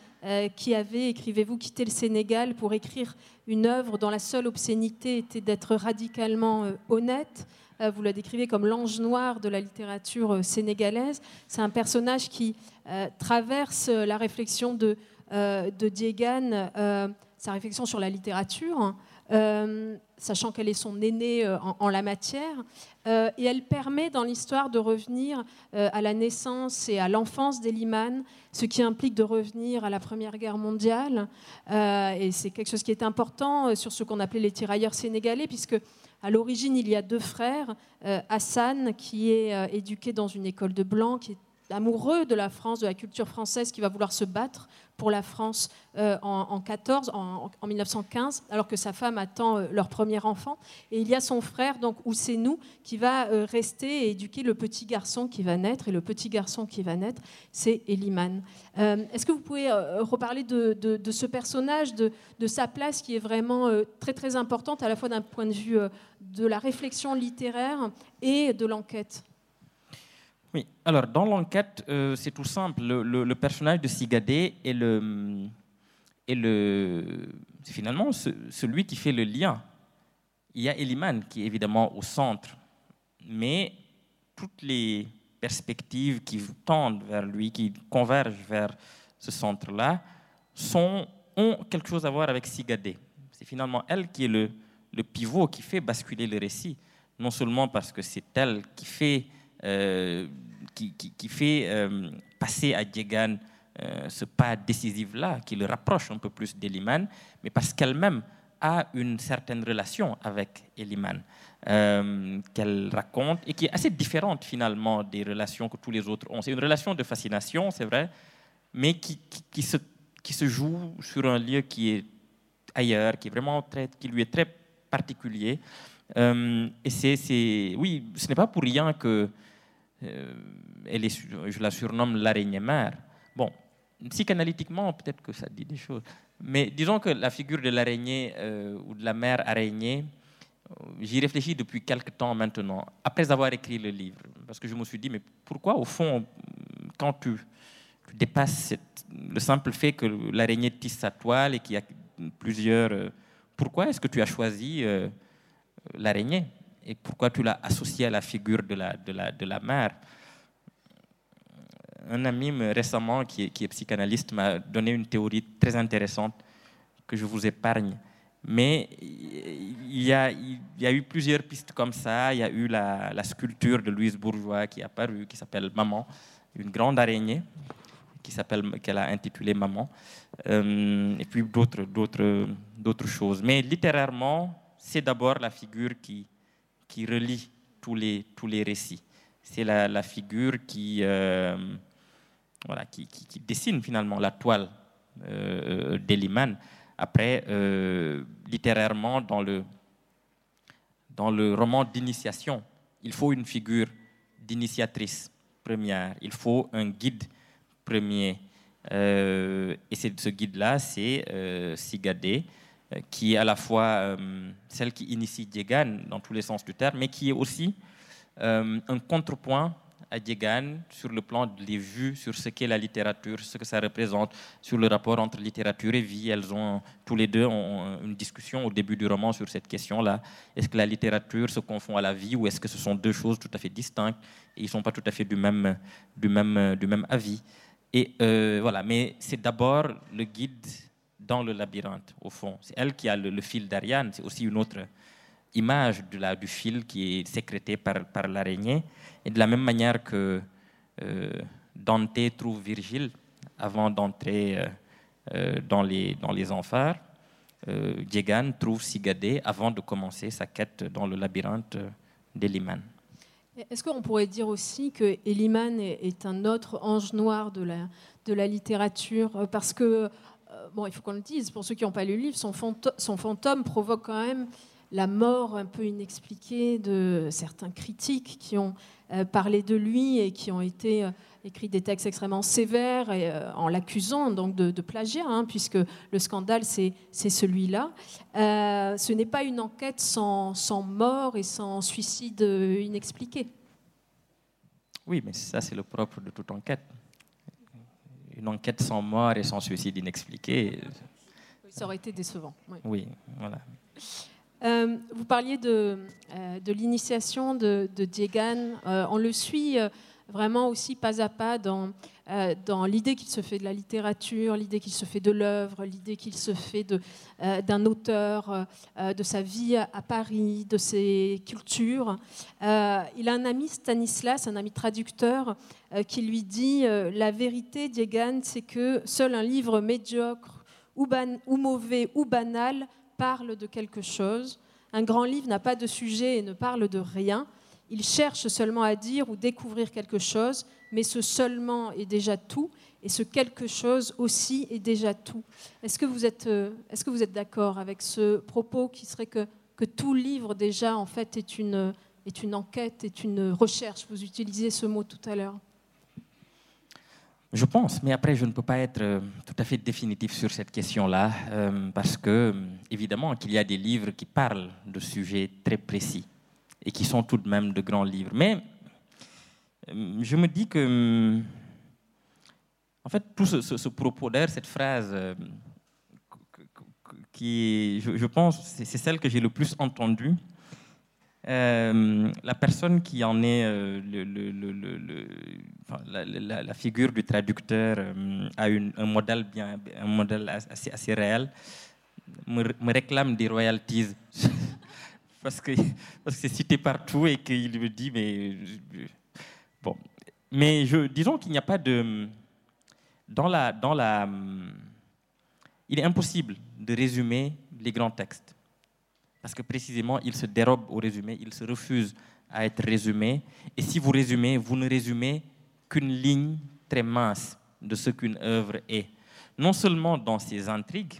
qui avait, écrivez-vous, quitté le Sénégal pour écrire une œuvre dont la seule obscénité était d'être radicalement honnête. Vous la décrivez comme l'ange noir de la littérature sénégalaise. C'est un personnage qui traverse la réflexion de, euh, de Diegan, euh, sa réflexion sur la littérature, euh, sachant qu'elle est son aînée en, la matière. et elle permet dans l'histoire de revenir à la naissance et à l'enfance d'Eliman, ce qui implique de revenir à la Première Guerre mondiale. et c'est quelque chose qui est important sur ce qu'on appelait les tirailleurs sénégalais, puisque à l'origine, il y a deux frères. Hassan, qui est éduqué dans une école de blancs, qui est amoureux de la France, de la culture française, qui va vouloir se battre pour la France euh, en, 14, en, 1915, alors que sa femme attend euh, leur premier enfant. Et il y a son frère, donc nous, qui va euh, rester et éduquer le petit garçon qui va naître. Et le petit garçon qui va naître, c'est Eliman. Est-ce que vous pouvez reparler de, de, ce personnage, de, de, sa place qui est vraiment très très importante, à la fois d'un point de vue de la réflexion littéraire et de l'enquête? Oui, alors dans l'enquête, euh, c'est tout simple. Le, personnage de Sigadé est, le, est, le, finalement celui qui fait le lien. Il y a Eliman qui est évidemment au centre, mais toutes les perspectives qui tendent vers lui, qui convergent vers ce centre-là, ont quelque chose à voir avec Sigadé. C'est finalement elle qui est le, pivot qui fait basculer le récit, non seulement parce que c'est elle qui fait euh, qui, fait euh, passer à Diegan ce pas décisif-là qui le rapproche un peu plus d'Eliman, mais parce qu'elle-même a une certaine relation avec Eliman. qu'elle raconte et qui est assez différente finalement des relations que tous les autres ont. C'est une relation de fascination, c'est vrai, mais qui, qui, se, qui se joue sur un lieu qui est ailleurs, qui, est vraiment très, qui lui est très particulier. Euh, et c'est, oui, ce n'est pas pour rien que euh, elle est, je la surnomme l'araignée mère. Bon, psychanalytiquement, peut-être que ça dit des choses. Mais disons que la figure de l'araignée euh, ou de la mère araignée, j'y réfléchis depuis quelque temps maintenant, après avoir écrit le livre. Parce que je me suis dit, mais pourquoi, au fond, quand tu, dépasses le simple fait que l'araignée tisse sa toile et qu'il y a plusieurs. pourquoi est-ce que tu as choisi l'araignée? Et pourquoi tu l'as associé à la figure de la, de la, de la mère? Un ami récemment, qui est, qui est psychanalyste, m'a donné une théorie très intéressante que je vous épargne. Mais il y, a, il y a eu plusieurs pistes comme ça. Il y a eu la, la sculpture de Louise Bourgeois qui est apparue, qui s'appelle Maman, une grande araignée qui s'appelle qu'elle a intitulée Maman, euh, et puis d'autres choses. Mais littérairement, c'est d'abord la figure qui, qui relie tous les, tous les récits. C'est la, figure qui, euh, voilà, qui, qui, dessine finalement la toile euh, d'Eliman. Après, euh, littérairement, dans le, dans le roman d'initiation, il faut une figure d'initiatrice première, il faut un guide premier. et ce guide-là, c'est Sigadé, qui est à la fois euh, celle qui initie Diegan dans tous les sens du terme, mais qui est aussi euh, un contrepoint à Diegan sur le plan des vues sur ce qu'est la littérature, ce que ça représente, sur le rapport entre littérature et vie. Elles ont tous les deux ont une discussion au début du roman sur cette question-là. Est-ce que la littérature se confond à la vie ou est-ce que ce sont deux choses tout à fait distinctes et ils ne sont pas tout à fait du même, du même, du même avis? Et voilà, mais c'est d'abord le guide dans le labyrinthe, au fond. C'est elle qui a le, fil d'Ariane. C'est aussi une autre image de la, du fil qui est sécrété par, par l'araignée. Et de la même manière que euh, Dante trouve Virgile avant d'entrer euh, euh, dans, les, dans les enfers, Diegan trouve Sigadé avant de commencer sa quête dans le labyrinthe d'Eliman. Est-ce qu'on pourrait dire aussi que Eliman est, un autre ange noir de la, de la littérature? Parce que euh, bon, il faut qu'on le dise, pour ceux qui n'ont pas lu le livre, son, fantôme, provoque quand même la mort un peu inexpliquée de certains critiques qui ont euh, parlé de lui et qui ont été euh, écrit des textes extrêmement sévères en l'accusant donc de, plagiat, hein, puisque le scandale c'est celui-là. ce n'est pas une enquête sans, sans, mort et sans suicide inexpliqué. Oui, mais ça c'est le propre de toute enquête une enquête sans mort et sans suicide inexpliqué. Ça aurait été décevant. Oui, voilà. Euh, vous parliez de, euh, de l'initiation de, de Diegan. Euh, on le suit vraiment aussi pas à pas dans, euh, dans l'idée qu'il se fait de la littérature, l'idée qu'il se fait de l'œuvre, l'idée qu'il se fait euh, d'un auteur, euh, de sa vie à, Paris, de ses cultures. il a un ami, Stanislas, un ami traducteur, qui lui dit La vérité, Diegan, c'est que seul un livre médiocre ou, ou mauvais ou banal parle de quelque chose. Un grand livre n'a pas de sujet et ne parle de rien. Il cherche seulement à dire ou découvrir quelque chose, mais ce seulement est déjà tout, et ce quelque chose aussi est déjà tout. Est-ce que vous êtes, euh, est-ce que vous êtes d'accord avec ce propos qui serait que, que tout livre déjà en fait est une, est une enquête, est une recherche? Vous utilisiez ce mot tout à l'heure. Je pense, mais après, je ne peux pas être euh, tout à fait définitif sur cette question-là, euh, parce que, évidemment, qu'il y a des livres qui parlent de sujets très précis et qui sont tout de même de grands livres. Mais euh, je me dis que, en fait, tout ce, propos d'air, cette phrase, euh, qui, je, pense, c'est celle que j'ai le plus entendue. Euh, la personne qui en est la, figure du traducteur a une, un modèle bien, un modèle assez, réel, me réclame des royalties parce que c'est cité partout et qu'il me dit mais bon mais disons qu'il n'y a pas de dans la, dans la, il est impossible de résumer les grands textes. Parce que précisément, ils se dérobent au résumé, ils se refusent à être résumés. Et si vous résumez, vous ne résumez qu'une ligne très mince de ce qu'une œuvre est. Non seulement dans ses intrigues,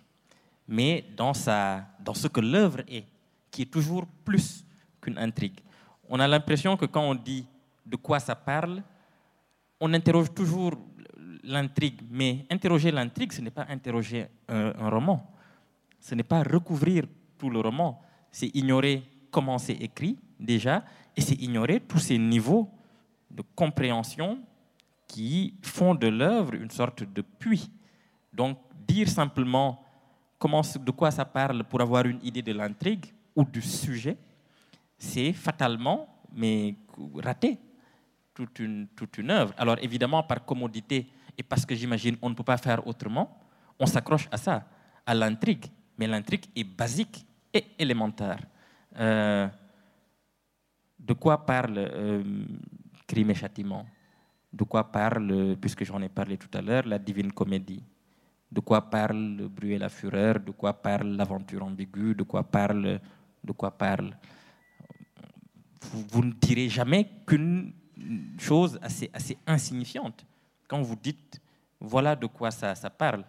mais dans, sa, dans ce que l'œuvre est, qui est toujours plus qu'une intrigue. On a l'impression que quand on dit de quoi ça parle, on interroge toujours l'intrigue, mais interroger l'intrigue, ce n'est pas interroger un, roman, ce n'est pas recouvrir tout le roman, c'est ignorer comment c'est écrit déjà, et c'est ignorer tous ces niveaux de compréhension qui font de l'œuvre une sorte de puits. Donc dire simplement de quoi ça parle pour avoir une idée de l'intrigue ou du sujet, c'est fatalement, mais raté toute une, toute une œuvre. Alors évidemment, par commodité, et parce que j'imagine on ne peut pas faire autrement, on s'accroche à ça, à l'intrigue. Mais l'intrigue est basique et élémentaire. Euh, de quoi parle euh, Crime et Châtiment? De quoi parle, puisque j'en ai parlé tout à l'heure, la Divine Comédie? De quoi parle Le Bruit et la Fureur? De quoi parle L'aventure ambiguë? De quoi parle De quoi parle vous, ne direz jamais qu'une chose assez, insignifiante quand vous dites voilà de quoi ça, ça parle.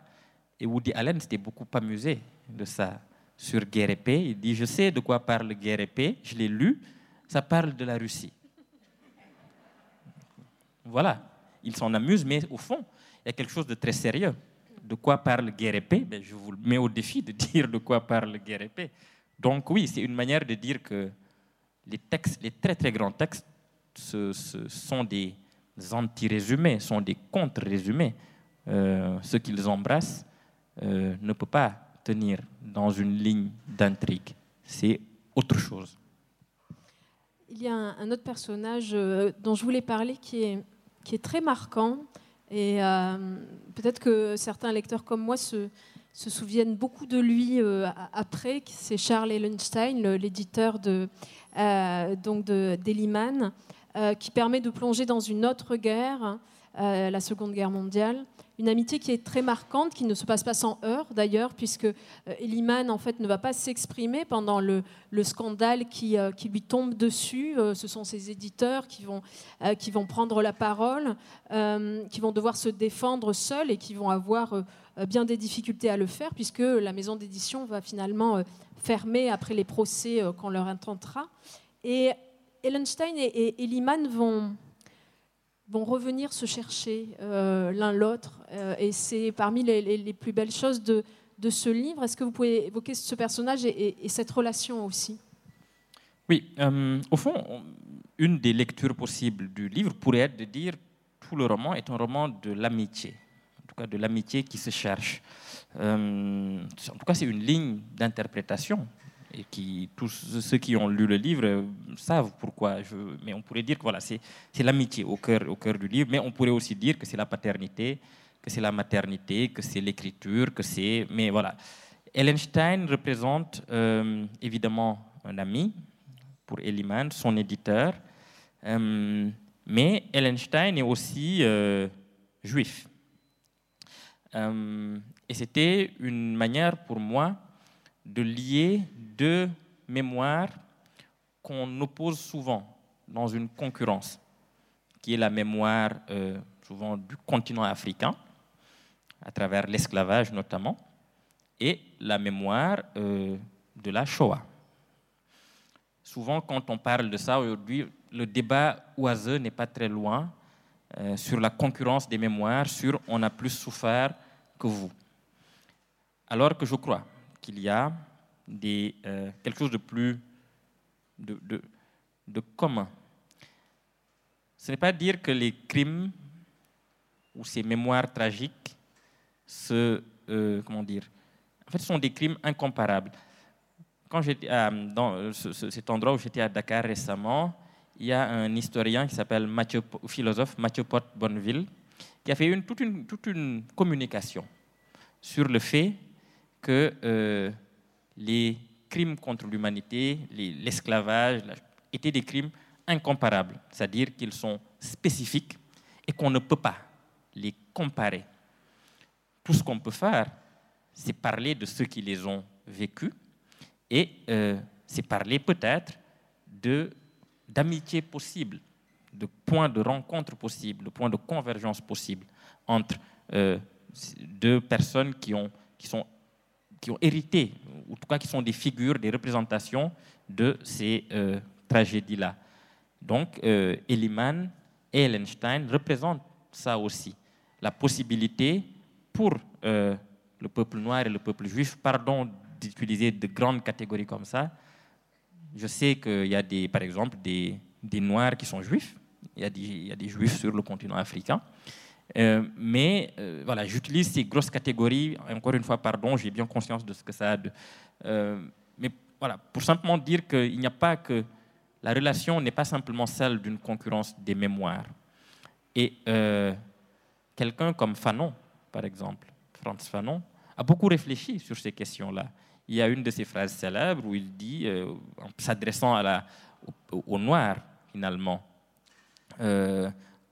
Et Woody Allen s'était beaucoup amusé de ça sur Guerre et. Il dit Je sais de quoi parle Guerre et je l'ai lu, ça parle de la Russie. Voilà, il s'en amuse, mais au fond, il y a quelque chose de très sérieux. De quoi parle Guerre et ben, Je vous mets au défi de dire de quoi parle Guerre et. Donc, oui, c'est une manière de dire que les textes, les très très grands textes, ce sont des, anti-résumés, sont des contre-résumés. Euh, ce qu'ils embrassent euh, ne peut pas tenir dans une ligne d'intrigue. C'est autre chose. Il y a un, autre personnage euh, dont je voulais parler qui est, qui est très marquant. Et peut-être que certains lecteurs comme moi se, se souviennent beaucoup de lui après. C'est Charles Ellenstein, l'éditeur de, donc de d'Eliman. Euh, qui permet de plonger dans une autre guerre, euh, la Seconde Guerre mondiale. Une amitié qui est très marquante, qui ne se passe pas sans heurts d'ailleurs, puisque euh, Eliman en fait ne va pas s'exprimer pendant le, scandale qui, qui, lui tombe dessus. ce sont ses éditeurs qui vont, qui vont prendre la parole, qui vont devoir se défendre seuls et qui vont avoir bien des difficultés à le faire, puisque la maison d'édition va finalement fermer après les procès qu'on leur intentera. Et Ellenstein et, et, vont, vont revenir se chercher euh, l'un l'autre. Euh, et c'est parmi les, plus belles choses de, de ce livre. Est-ce que vous pouvez évoquer ce personnage et, cette relation aussi? Oui, euh, au fond, une des lectures possibles du livre pourrait être de dire tout le roman est un roman de l'amitié, en tout cas de l'amitié qui se cherche. en tout cas, c'est une ligne d'interprétation et qui tous ceux qui ont lu le livre savent pourquoi. Mais on pourrait dire que voilà, c'est l'amitié au cœur, du livre, mais on pourrait aussi dire que c'est la paternité, que c'est la maternité, que c'est l'écriture, que c'est. Mais voilà. Ellenstein représente euh, évidemment un ami pour Eliman, son éditeur, euh, mais Ellenstein est aussi euh, juif. Et c'était une manière pour moi de lier deux mémoires qu'on oppose souvent dans une concurrence, qui est la mémoire euh, souvent du continent africain, à travers l'esclavage notamment, et la mémoire euh, de la Shoah. Souvent, quand on parle de ça aujourd'hui, le débat oiseux n'est pas très loin euh, sur la concurrence des mémoires, sur on a plus souffert vous. Alors que je crois qu'il y a des, euh, quelque chose de plus de, commun. Ce n'est pas dire que les crimes ou ces mémoires tragiques se, euh, comment dire, en fait, sont des crimes incomparables. Quand j'étais dans cet endroit où j'étais à Dakar récemment, il y a un historien qui s'appelle Mathieu, philosophe Mathieu Porte Bonneville, qui a fait toute, une, toute une communication sur le fait que euh, les crimes contre l'humanité, l'esclavage, étaient des crimes incomparables, c'est-à-dire qu'ils sont spécifiques et qu'on ne peut pas les comparer. tout ce qu'on peut faire, c'est parler de ceux qui les ont vécus et euh, c'est parler peut-être d'amitié possible, de points de rencontre possibles, de points de convergence possibles entre euh, deux personnes qui ont, qui, sont, qui ont hérité, ou en tout cas qui sont des figures, des représentations de ces euh, tragédies-là. Donc, euh, Eliman et Ellenstein représentent ça aussi, la possibilité pour euh, le peuple noir et le peuple juif, pardon d'utiliser de grandes catégories comme ça. Je sais qu'il y a des, par exemple des, des noirs qui sont juifs, il y, a des, il y, a des, juifs sur le continent africain. Euh, mais euh, voilà, j'utilise ces grosses catégories. Encore une fois, pardon, j'ai bien conscience de ce que ça a de. Euh, mais voilà, pour simplement dire qu'il n'y a pas que. La relation n'est pas simplement celle d'une concurrence des mémoires. Et quelqu'un comme Fanon, par exemple, Franz Fanon, a beaucoup réfléchi sur ces questions-là. Il y a une de ses phrases célèbres où il dit, en s'adressant au, au noir, finalement,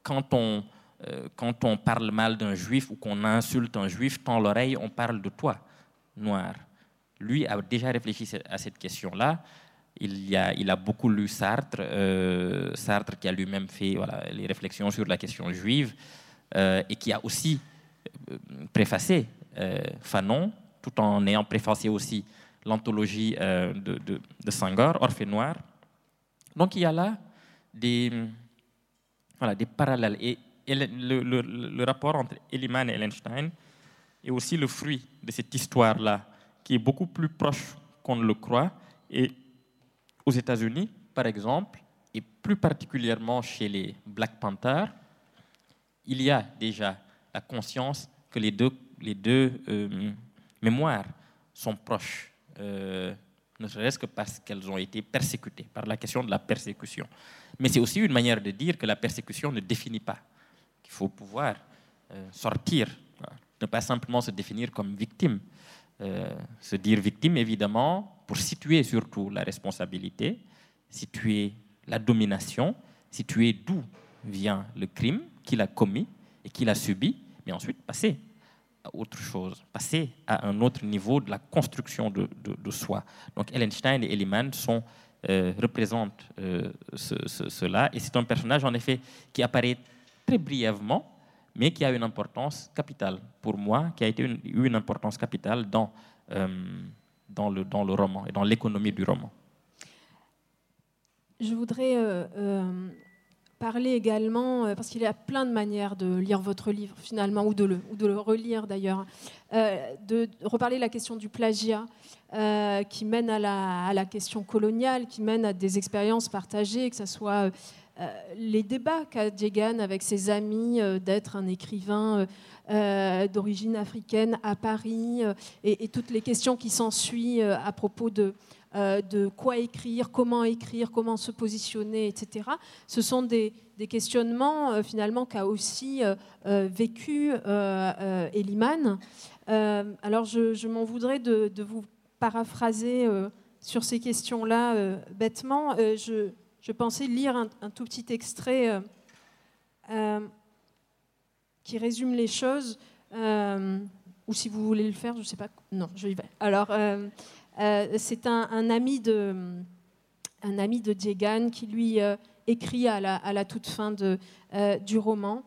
quand, on, euh, quand on parle mal d'un juif ou qu'on insulte un juif, tend l'oreille, on parle de toi, noir. Lui a déjà réfléchi à cette question-là. Il, a, beaucoup lu Sartre, euh, Sartre qui a lui-même fait les réflexions sur la question juive euh, et qui a aussi préfacé Fanon, tout en ayant préfacé aussi l'anthologie de, de, de, Senghor, Orphée Noir. Donc il y a là des, parallèles. Le, rapport entre Eliman et Ellenstein est aussi le fruit de cette histoire-là, qui est beaucoup plus proche qu'on ne le croit. Et aux États-Unis, par exemple, et plus particulièrement chez les Black Panthers, il y a déjà la conscience que les deux, les deux euh, mémoires sont proches, euh, ne serait-ce que parce qu'elles ont été persécutées, par la question de la persécution. Mais c'est aussi une manière de dire que la persécution ne définit pas, qu'il faut pouvoir euh, sortir, ne pas simplement se définir comme victime. Euh, se dire victime, évidemment, pour situer surtout la responsabilité, situer la domination, situer d'où vient le crime qu'il a commis et qu'il a subi, mais ensuite passer à autre chose, passer à un autre niveau de la construction de, soi. Donc Ellenstein et Elliman euh, représentent ce, ce, cela, et c'est un personnage en effet qui apparaît très brièvement, mais qui a une importance capitale pour moi, qui a été une, une importance capitale dans, euh, dans, le, dans le roman et dans l'économie du roman. Je voudrais euh, euh, parler également, parce qu'il y a plein de manières de lire votre livre finalement, ou de le, ou de le relire d'ailleurs, de reparler de la question du plagiat. Qui mène à la, à la, question coloniale, qui mène à des expériences partagées, que ce soit les débats qu'a Diegan avec ses amis euh, d'être un écrivain euh, d'origine africaine à Paris et, toutes les questions qui s'ensuivent à propos de, quoi écrire, comment écrire, comment se positionner, etc. Ce sont des, questionnements finalement qu'a aussi vécu Eliman. alors je, je m'en voudrais de, de, vous paraphraser sur ces questions-là bêtement. je, je pensais lire un, tout petit extrait euh, euh, qui résume les choses, euh, ou si vous voulez le faire, je ne sais pas. Non, je y vais. Alors, c'est un, ami de un ami de Diegan qui lui écrit à la, toute fin du roman.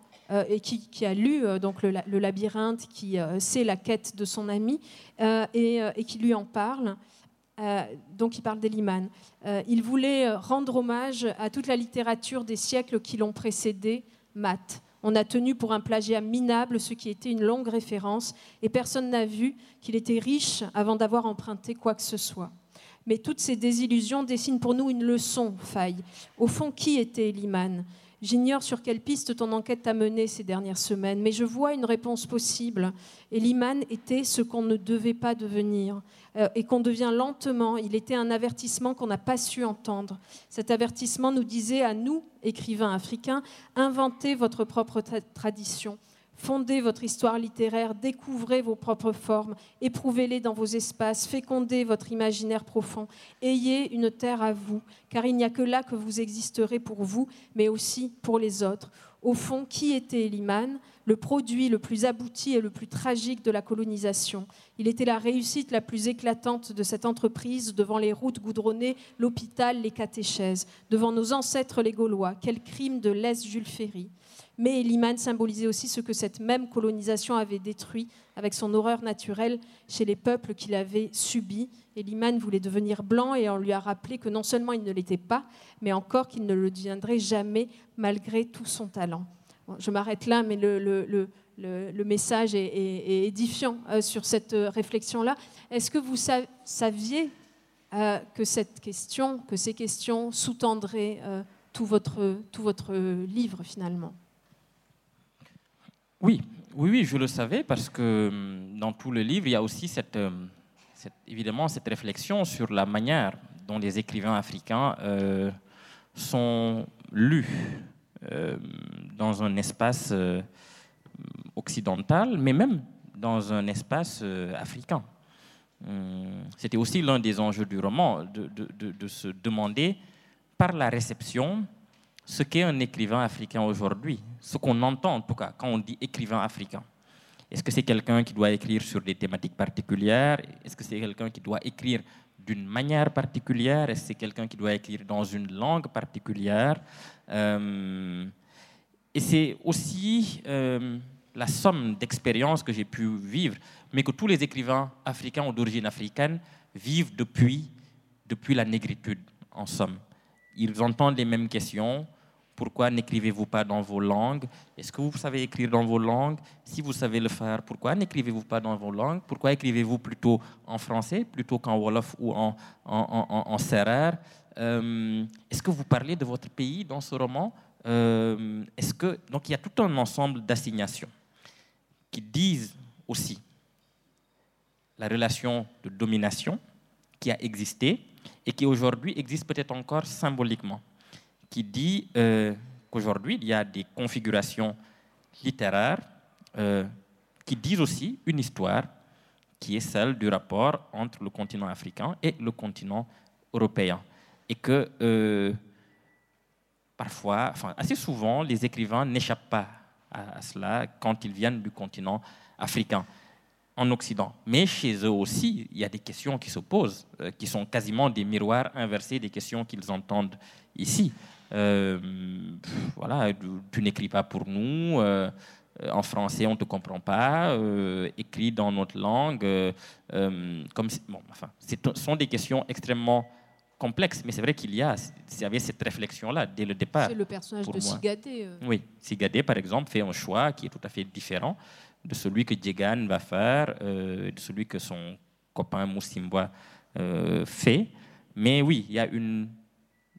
et qui, a lu donc le, labyrinthe, qui sait la quête de son ami et, qui lui en parle. Euh, donc il parle d'Eliman. Euh, il voulait rendre hommage à toute la littérature des siècles qui l'ont précédé, Math. On a tenu pour un plagiat minable ce qui était une longue référence, et personne n'a vu qu'il était riche avant d'avoir emprunté quoi que ce soit. Mais toutes ces désillusions dessinent pour nous une leçon, Faille. Au fond, qui était Eliman J'ignore sur quelle piste ton enquête t'a mené ces dernières semaines, mais je vois une réponse possible. Eliman était ce qu'on ne devait pas devenir euh, et qu'on devient lentement. Il était un avertissement qu'on n'a pas su entendre. Cet avertissement nous disait à nous, écrivains africains, inventez votre propre tra tradition. Fondez votre histoire littéraire, découvrez vos propres formes, éprouvez-les dans vos espaces, fécondez votre imaginaire profond. Ayez une terre à vous, car il n'y a que là que vous existerez pour vous, mais aussi pour les autres. Au fond, qui était Eliman le produit le plus abouti et le plus tragique de la colonisation? Il était la réussite la plus éclatante de cette entreprise devant les routes goudronnées, l'hôpital, les catéchèses, devant nos ancêtres les Gaulois. Quel crime de lèse Jules Ferry. Mais Liman symbolisait aussi ce que cette même colonisation avait détruit avec son horreur naturelle chez les peuples qu'il avait subis. Et voulait devenir blanc et on lui a rappelé que non seulement il ne l'était pas, mais encore qu'il ne le deviendrait jamais malgré tout son talent. je m'arrête là, mais le, message est, édifiant euh, sur cette euh, réflexion-là. Est-ce que vous saviez euh, que cette question, que ces questions sous-tendraient tout, votre, tout votre livre finalement? Oui, oui, oui, je le savais parce que hum, dans tout le livre, il y a aussi hum, cette, évidemment cette réflexion sur la manière dont les écrivains africains euh, sont lus euh, dans un espace euh, occidental, mais même dans un espace africain. Hum, c'était aussi l'un des enjeux du roman, de, de, se demander par la réception ce qu'est un écrivain africain aujourd'hui, ce qu'on entend en tout cas quand on dit écrivain africain. Est-ce que c'est quelqu'un qui doit écrire sur des thématiques particulières? Est-ce que c'est quelqu'un qui doit écrire d'une manière particulière? Est-ce que c'est quelqu'un qui doit écrire dans une langue particulière? Euh, Et c'est aussi euh, la somme d'expériences que j'ai pu vivre, mais que tous les écrivains africains ou d'origine africaine vivent depuis, depuis la négritude, en somme. Ils entendent les mêmes questions, pourquoi n'écrivez-vous pas dans vos langues? Est-ce que vous savez écrire dans vos langues? Si vous savez le faire, pourquoi n'écrivez-vous pas dans vos langues? Pourquoi écrivez-vous plutôt en français plutôt qu'en wolof ou en, en, euh, Est-ce que vous parlez de votre pays dans ce roman? Euh, Est-ce que donc il y a tout un ensemble d'assignations qui disent aussi la relation de domination qui a existé et qui aujourd'hui existe peut-être encore symboliquement qui dit euh, qu'aujourd'hui, il y a des configurations littéraires euh, qui disent aussi une histoire qui est celle du rapport entre le continent africain et le continent européen. Et que euh, parfois, assez souvent, les écrivains n'échappent pas à, cela quand ils viennent du continent africain en Occident. Mais chez eux aussi, il y a des questions qui se posent, qui sont quasiment des miroirs inversés des questions qu'ils entendent ici. Euh, voilà, tu n'écris pas pour nous, euh, en français on ne te comprend pas, euh, écrit dans notre langue. comme, bon, enfin, ce sont des questions extrêmement complexes, mais c'est vrai qu'il y, a, y avait cette réflexion-là dès le départ. C'est le personnage de Sigadé. Oui, Sigadé, par exemple, fait un choix qui est tout à fait différent de celui que Djegan va faire, de celui que son copain Moussimbois fait. Mais oui, il y a une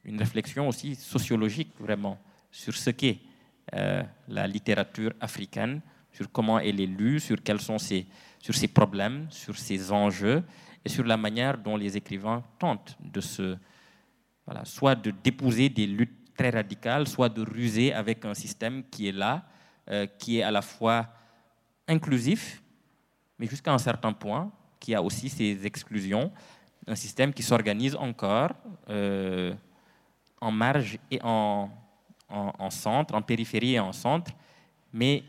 une réflexion aussi sociologique vraiment sur ce qu'est euh, la littérature africaine, sur comment elle est lue, sur quels sont ses, sur ses problèmes, sur ses enjeux et sur la manière dont les écrivains tentent de se, voilà, soit de d'épouser des luttes très radicales, soit de ruser avec un système qui est là, euh, qui est à la fois inclusif, mais jusqu'à un certain point, qui a aussi ses exclusions, un système qui s'organise encore. Euh, en marge et en, en, centre, en périphérie et en centre, mais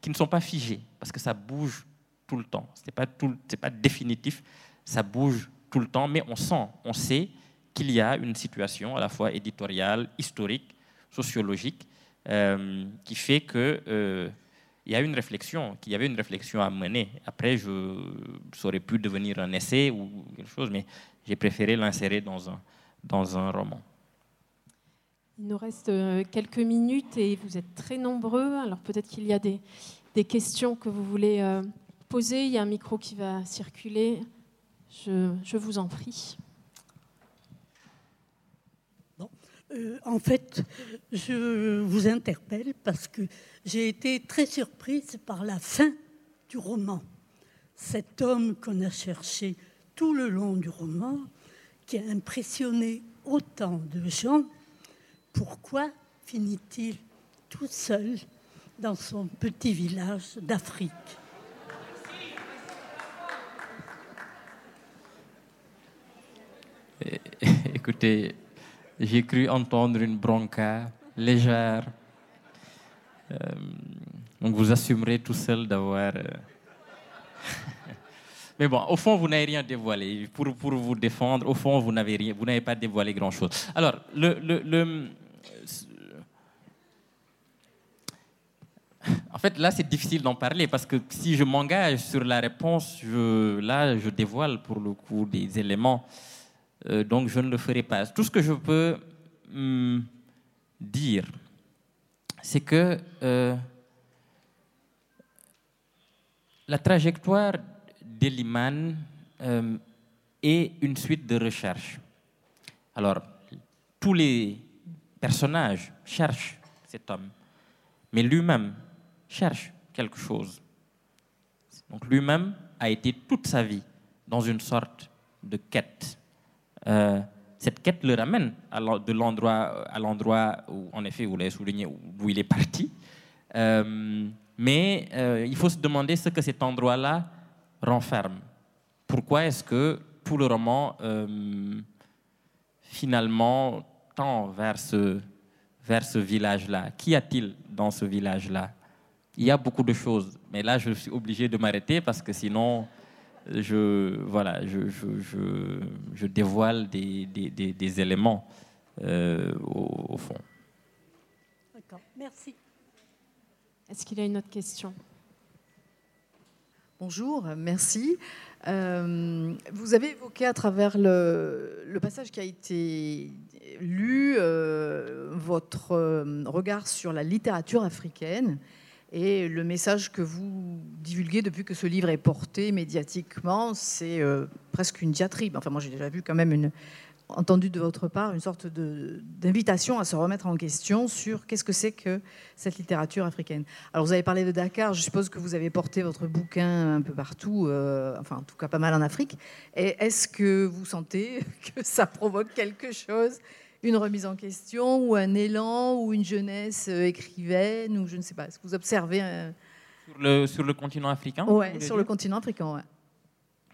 qui ne sont pas figés, parce que ça bouge tout le temps. Ce n'est pas, pas définitif, ça bouge tout le temps, mais on sent, on sait qu'il y a une situation à la fois éditoriale, historique, sociologique, euh, qui fait que euh, il y a une réflexion, qu'il y avait une réflexion à mener. Après, je, ça aurait pu devenir un essai ou quelque chose, mais j'ai préféré l'insérer dans un, dans un roman. Il nous reste euh, quelques minutes et vous êtes très nombreux. Alors peut-être qu'il y a des, questions que vous voulez euh, poser. Il y a un micro qui va circuler. Je, vous en prie. Euh, en fait, je vous interpelle parce que j'ai été très surprise par la fin du roman. Cet homme qu'on a cherché tout le long du roman, qui a impressionné autant de gens, pourquoi finit-il tout seul dans son petit village d'Afrique Écoutez, j'ai cru entendre une bronca légère. Euh, Donc vous assumerez tout seul d'avoir... Euh, Mais bon, au fond, vous n'avez rien dévoilé. Pour, pour vous défendre, au fond, vous n'avez vous n'avez pas dévoilé grand-chose. Alors, le, le, en fait, là, c'est difficile d'en parler parce que si je m'engage sur la réponse, là, je dévoile pour le coup des éléments. Euh, donc, je ne le ferai pas. Tout ce que je peux hum, dire, c'est que euh, la trajectoire d'Eliman euh, est une suite de recherches. Alors, tous les personnages cherchent cet homme, mais lui-même cherche quelque chose. Donc lui-même a été toute sa vie dans une sorte de quête. Euh, cette quête le ramène de l'endroit à l'endroit où, en effet, vous l'avez souligné, où il est parti. Euh, mais il faut se demander ce que cet endroit-là renferme. Pourquoi est-ce que tout le roman, euh, finalement, vers ce, vers ce village-là Qu'y a-t-il dans ce village-là? Il y a beaucoup de choses, mais là, je suis obligé de m'arrêter parce que sinon, je, voilà, je, je, je, dévoile des, des, des, éléments euh, au, au fond. D'accord, merci. Est-ce qu'il y a une autre question? Bonjour, merci. Euh, vous avez évoqué à travers le, passage qui a été lu euh, votre euh, regard sur la littérature africaine et le message que vous divulguez depuis que ce livre est porté médiatiquement, c'est presque une diatribe. Enfin, moi j'ai déjà vu quand même une, entendu de votre part une sorte d'invitation à se remettre en question sur qu'est-ce que c'est que cette littérature africaine. Alors vous avez parlé de Dakar, je suppose que vous avez porté votre bouquin un peu partout, euh, enfin en tout cas pas mal en Afrique. Est-ce que vous sentez que ça provoque quelque chose une remise en question ou un élan ou une jeunesse euh, écrivaine ou je ne sais pas? Est-ce que vous observez sur, le, sur le continent africain Oui, sur le continent africain, ouais.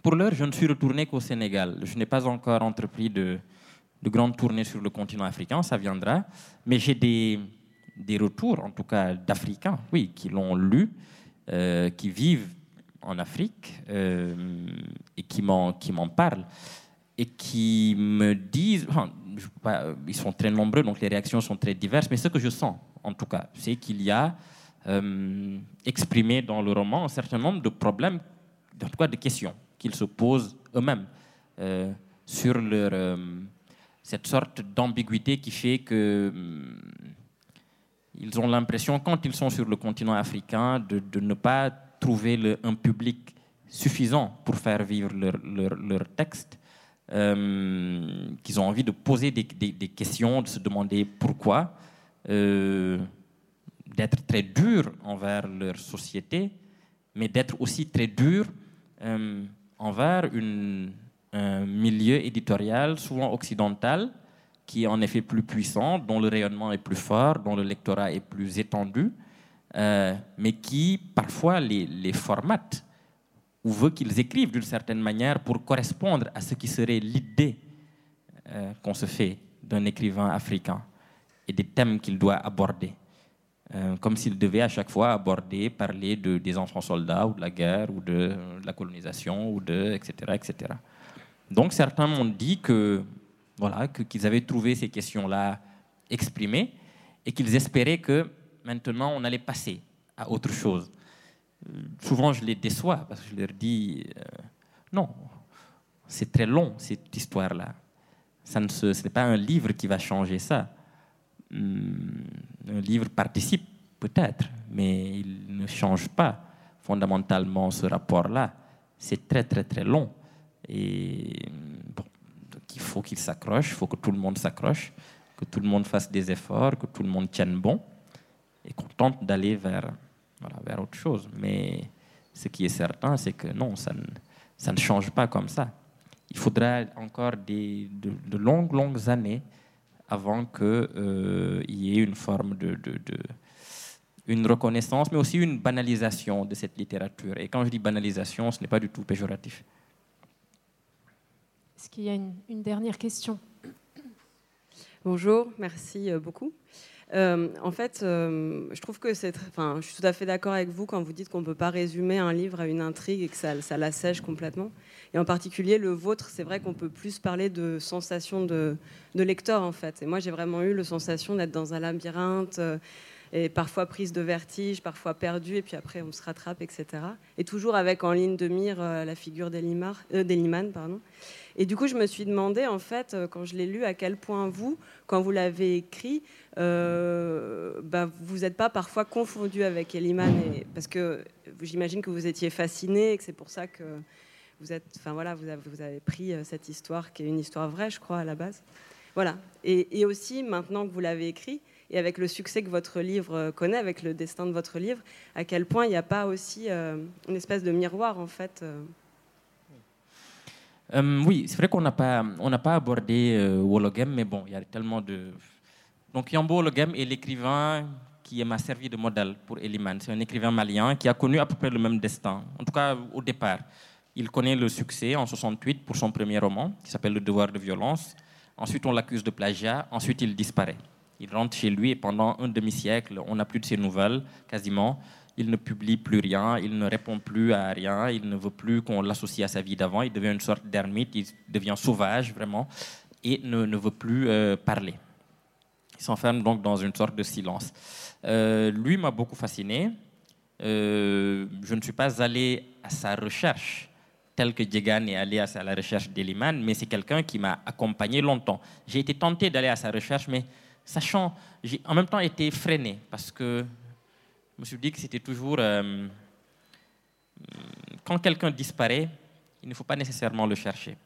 Pour l'heure, je ne suis retourné qu'au Sénégal. Je n'ai pas encore entrepris de, de grandes tournées sur le continent africain, ça viendra. Mais j'ai des, retours, en tout cas d'Africains, oui, qui l'ont lu, euh, qui vivent en Afrique euh, et qui m'en, qui m'en parlent et qui me disent, ils sont très nombreux, donc les réactions sont très diverses, mais ce que je sens, en tout cas, c'est qu'il y a euh, exprimé dans le roman un certain nombre de problèmes, en tout cas de questions qu'ils se posent eux-mêmes euh, sur euh, cette sorte d'ambiguïté qui fait que hum, ils ont l'impression, quand ils sont sur le continent africain, de, ne pas trouver un public suffisant pour faire vivre leur, leur, texte, euh, qu'ils ont envie de poser des, des, questions, de se demander pourquoi, d'être très dur envers leur société, mais d'être aussi très dur envers un milieu éditorial souvent occidental qui est en effet plus puissant, dont le rayonnement est plus fort, dont le lectorat est plus étendu, euh, mais qui parfois les, les formate ou veut qu'ils écrivent d'une certaine manière pour correspondre à ce qui serait l'idée euh, qu'on se fait d'un écrivain africain et des thèmes qu'il doit aborder. Euh, comme s'il devait à chaque fois aborder, parler de, des enfants soldats ou de la guerre ou de, la colonisation ou de etc etc. Donc certains m'ont dit que voilà qu'ils avaient trouvé ces questions-là exprimées et qu'ils espéraient que maintenant on allait passer à autre chose. Euh, souvent je les déçois parce que je leur dis euh, non, c'est très long cette histoire-là. Ce n'est pas un livre qui va changer ça. Hmm, un livre participe peut-être, mais il ne change pas fondamentalement ce rapport-là. C'est très très très long. Et bon, il faut qu'il s'accroche, il faut que tout le monde s'accroche, que tout le monde fasse des efforts, que tout le monde tienne bon et qu'on tente d'aller vers, voilà, vers autre chose. Mais ce qui est certain, c'est que non, ça ne, change pas comme ça. Il faudra encore des, de longues, longues années avant qu'il euh, y ait une forme de, de, une reconnaissance, mais aussi une banalisation de cette littérature. Et quand je dis banalisation, ce n'est pas du tout péjoratif. Est-ce qu'il y a une, dernière question? Bonjour, merci euh, beaucoup. Euh, en fait, euh, je trouve que c'est. Enfin, je suis tout à fait d'accord avec vous quand vous dites qu'on ne peut pas résumer un livre à une intrigue et que ça, ça l'assèche complètement. Et en particulier, le vôtre, c'est vrai qu'on peut plus parler de sensation de, lecteur, en fait. Et moi, j'ai vraiment eu la sensation d'être dans un labyrinthe. Euh, et parfois prise de vertige, parfois perdue, et puis après on se rattrape, etc. Et toujours avec en ligne de mire la figure d'Eliman. pardon. Et du coup, je me suis demandé, en fait, quand je l'ai lu, à quel point vous, quand vous l'avez écrit, euh, bah, vous n'êtes pas parfois confondu avec Eliman parce que j'imagine que vous étiez fasciné et que c'est pour ça que vous êtes, voilà, vous avez, pris euh, cette histoire qui est une histoire vraie, je crois à la base. Voilà. Et, aussi maintenant que vous l'avez écrit et avec le succès que votre livre connaît, avec le destin de votre livre, à quel point il n'y a pas aussi euh, une espèce de miroir en fait. Oui, c'est vrai qu'on n'a pas, pas abordé euh, mais bon, il y a tellement de donc Yambo Logem est l'écrivain qui m'a servi de modèle pour Eliman. C'est un écrivain malien qui a connu à peu près le même destin, en tout cas au départ. Il connaît le succès en 68 pour son premier roman, qui s'appelle Le devoir de violence. Ensuite, on l'accuse de plagiat. Ensuite, il disparaît. Il rentre chez lui et pendant un demi-siècle, on n'a plus de ses nouvelles, quasiment. Il ne publie plus rien, il ne répond plus à rien, il ne veut plus qu'on l'associe à sa vie d'avant. Il devient une sorte d'ermite, il devient sauvage, vraiment, et ne, ne veut plus euh, parler. Il s'enferme donc dans une sorte de silence. Euh, lui m'a beaucoup fasciné. Euh, je ne suis pas allé à sa recherche tel que Djegan est allé à la recherche d'Eliman, mais c'est quelqu'un qui m'a accompagné longtemps. J'ai été tenté d'aller à sa recherche, mais sachant, j'ai en même temps été freiné parce que je me suis dit que c'était toujours euh, quand quelqu'un disparaît, il ne faut pas nécessairement le chercher.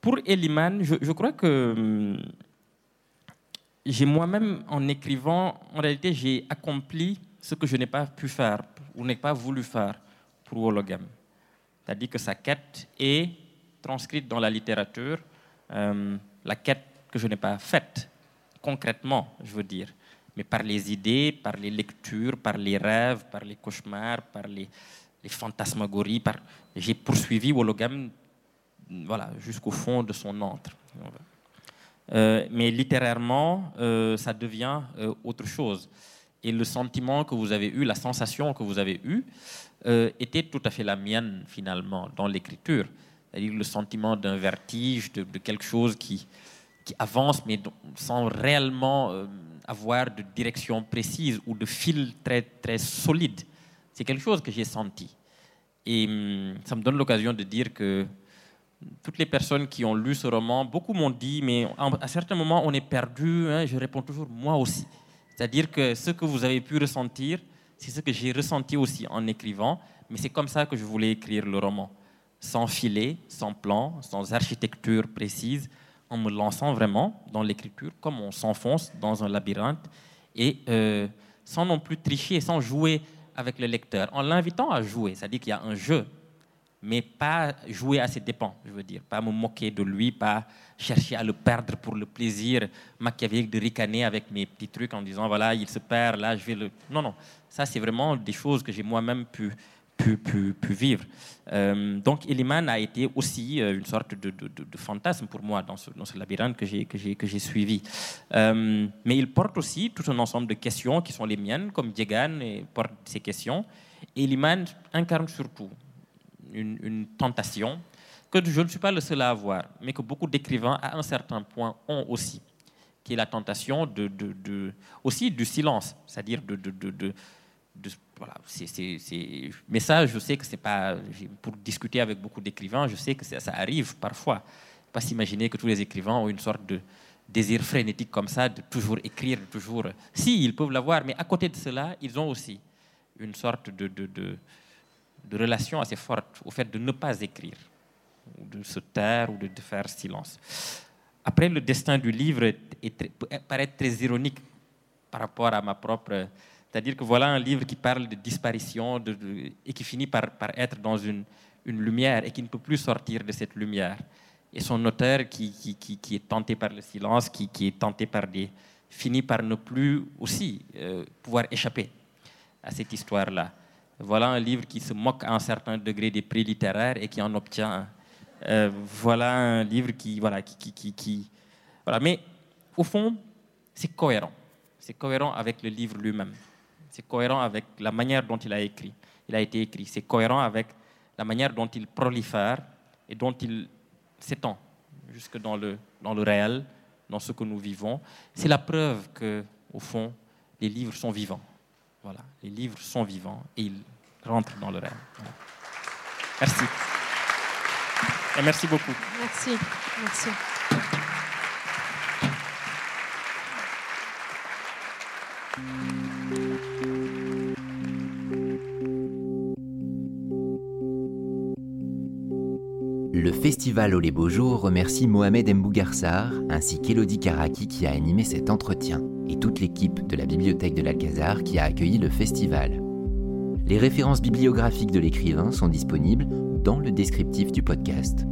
Pour Eliman, je, crois que j'ai moi-même, en écrivant, en réalité, j'ai accompli ce que je n'ai pas pu faire ou n'ai pas voulu faire pour Wologam. C'est-à-dire que sa quête est transcrite dans la littérature, la quête que je n'ai pas faite, concrètement, je veux dire, mais par les idées, par les lectures, par les rêves, par les cauchemars, par les, fantasmagories. J'ai poursuivi Wologam voilà, jusqu'au fond de son antre. Euh, mais littérairement, euh, ça devient euh, autre chose. Et le sentiment que vous avez eu, la sensation que vous avez eue, était tout à fait la mienne finalement dans l'écriture. C'est-à-dire le sentiment d'un vertige, de, quelque chose qui, qui avance, mais sans réellement avoir de direction précise ou de fil très, très solide. C'est quelque chose que j'ai senti. Et hum, ça me donne l'occasion de dire que toutes les personnes qui ont lu ce roman, beaucoup m'ont dit, mais à certains moments, on est perdu. Hein, je réponds toujours, moi aussi. C'est-à-dire que ce que vous avez pu ressentir, c'est ce que j'ai ressenti aussi en écrivant, mais c'est comme ça que je voulais écrire le roman. Sans filet, sans plan, sans architecture précise, en me lançant vraiment dans l'écriture, comme on s'enfonce dans un labyrinthe, et euh, sans non plus tricher, sans jouer avec le lecteur, en l'invitant à jouer. C'est-à-dire qu'il y a un jeu mais pas jouer à ses dépens, je veux dire, pas me moquer de lui, pas chercher à le perdre pour le plaisir machiavélique de ricaner avec mes petits trucs en disant voilà, il se perd, là, je vais le. Non, non, ça, c'est vraiment des choses que j'ai moi-même pu, pu, pu, pu, vivre. Euh, donc, Eliman a été aussi euh, une sorte de, fantasme pour moi dans ce, labyrinthe que j'ai, suivi. Euh, mais il porte aussi tout un ensemble de questions qui sont les miennes, comme Diegan porte ces questions. Eliman incarne surtout une, tentation que je ne suis pas le seul à avoir, mais que beaucoup d'écrivains, à un certain point, ont aussi, qui est la tentation aussi du silence, c'est-à-dire de, de voilà, c'est, mais ça, je sais que c'est pas pour discuter avec beaucoup d'écrivains, je sais que ça, arrive parfois. Pas s'imaginer que tous les écrivains ont une sorte de désir frénétique comme ça, de toujours écrire, de toujours. Si, ils peuvent l'avoir, mais à côté de cela, ils ont aussi une sorte de, de de relation assez forte au fait de ne pas écrire, de se taire, ou de, faire silence. Après, le destin du livre est, paraît très ironique par rapport à ma propre... C'est-à-dire que voilà un livre qui parle de disparition et qui finit par, être dans une, lumière et qui ne peut plus sortir de cette lumière. Et son auteur qui, est tenté par le silence, qui, est tenté par des... finit par ne plus aussi euh, pouvoir échapper à cette histoire-là. Voilà un livre qui se moque à un certain degré des prix littéraires et qui en obtient. Euh, voilà un livre qui, voilà, qui, qui, Voilà, mais au fond, c'est cohérent. C'est cohérent avec le livre lui-même. C'est cohérent avec la manière dont il a écrit. Il a été écrit. C'est cohérent avec la manière dont il prolifère et dont il s'étend jusque dans le, dans le réel, dans ce que nous vivons. C'est la preuve que, au fond, les livres sont vivants. Voilà, les livres sont vivants et ils rentrent dans le réel. Merci. Et merci beaucoup. Merci. Merci. Festival les Beaux Jours remercie Mohamed Mbougarsar ainsi qu'Elodie Karaki qui a animé cet entretien et toute l'équipe de la bibliothèque de l'Alcazar qui a accueilli le festival. Les références bibliographiques de l'écrivain sont disponibles dans le descriptif du podcast.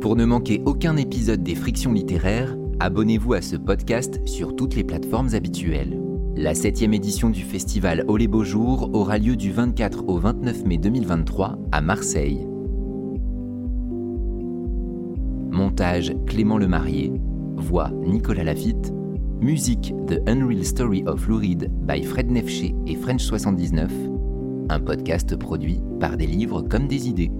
Pour ne manquer aucun épisode des Frictions littéraires, abonnez-vous à ce podcast sur toutes les plateformes habituelles. La septième édition du festival les Beaux Jours aura lieu du 24 au 29 mai 2023 à Marseille. Montage Clément Lemarié. Voix Nicolas Lafitte. Musique The Unreal Story of Louride by Fred Nefché et French79. Un podcast produit par des livres comme des idées.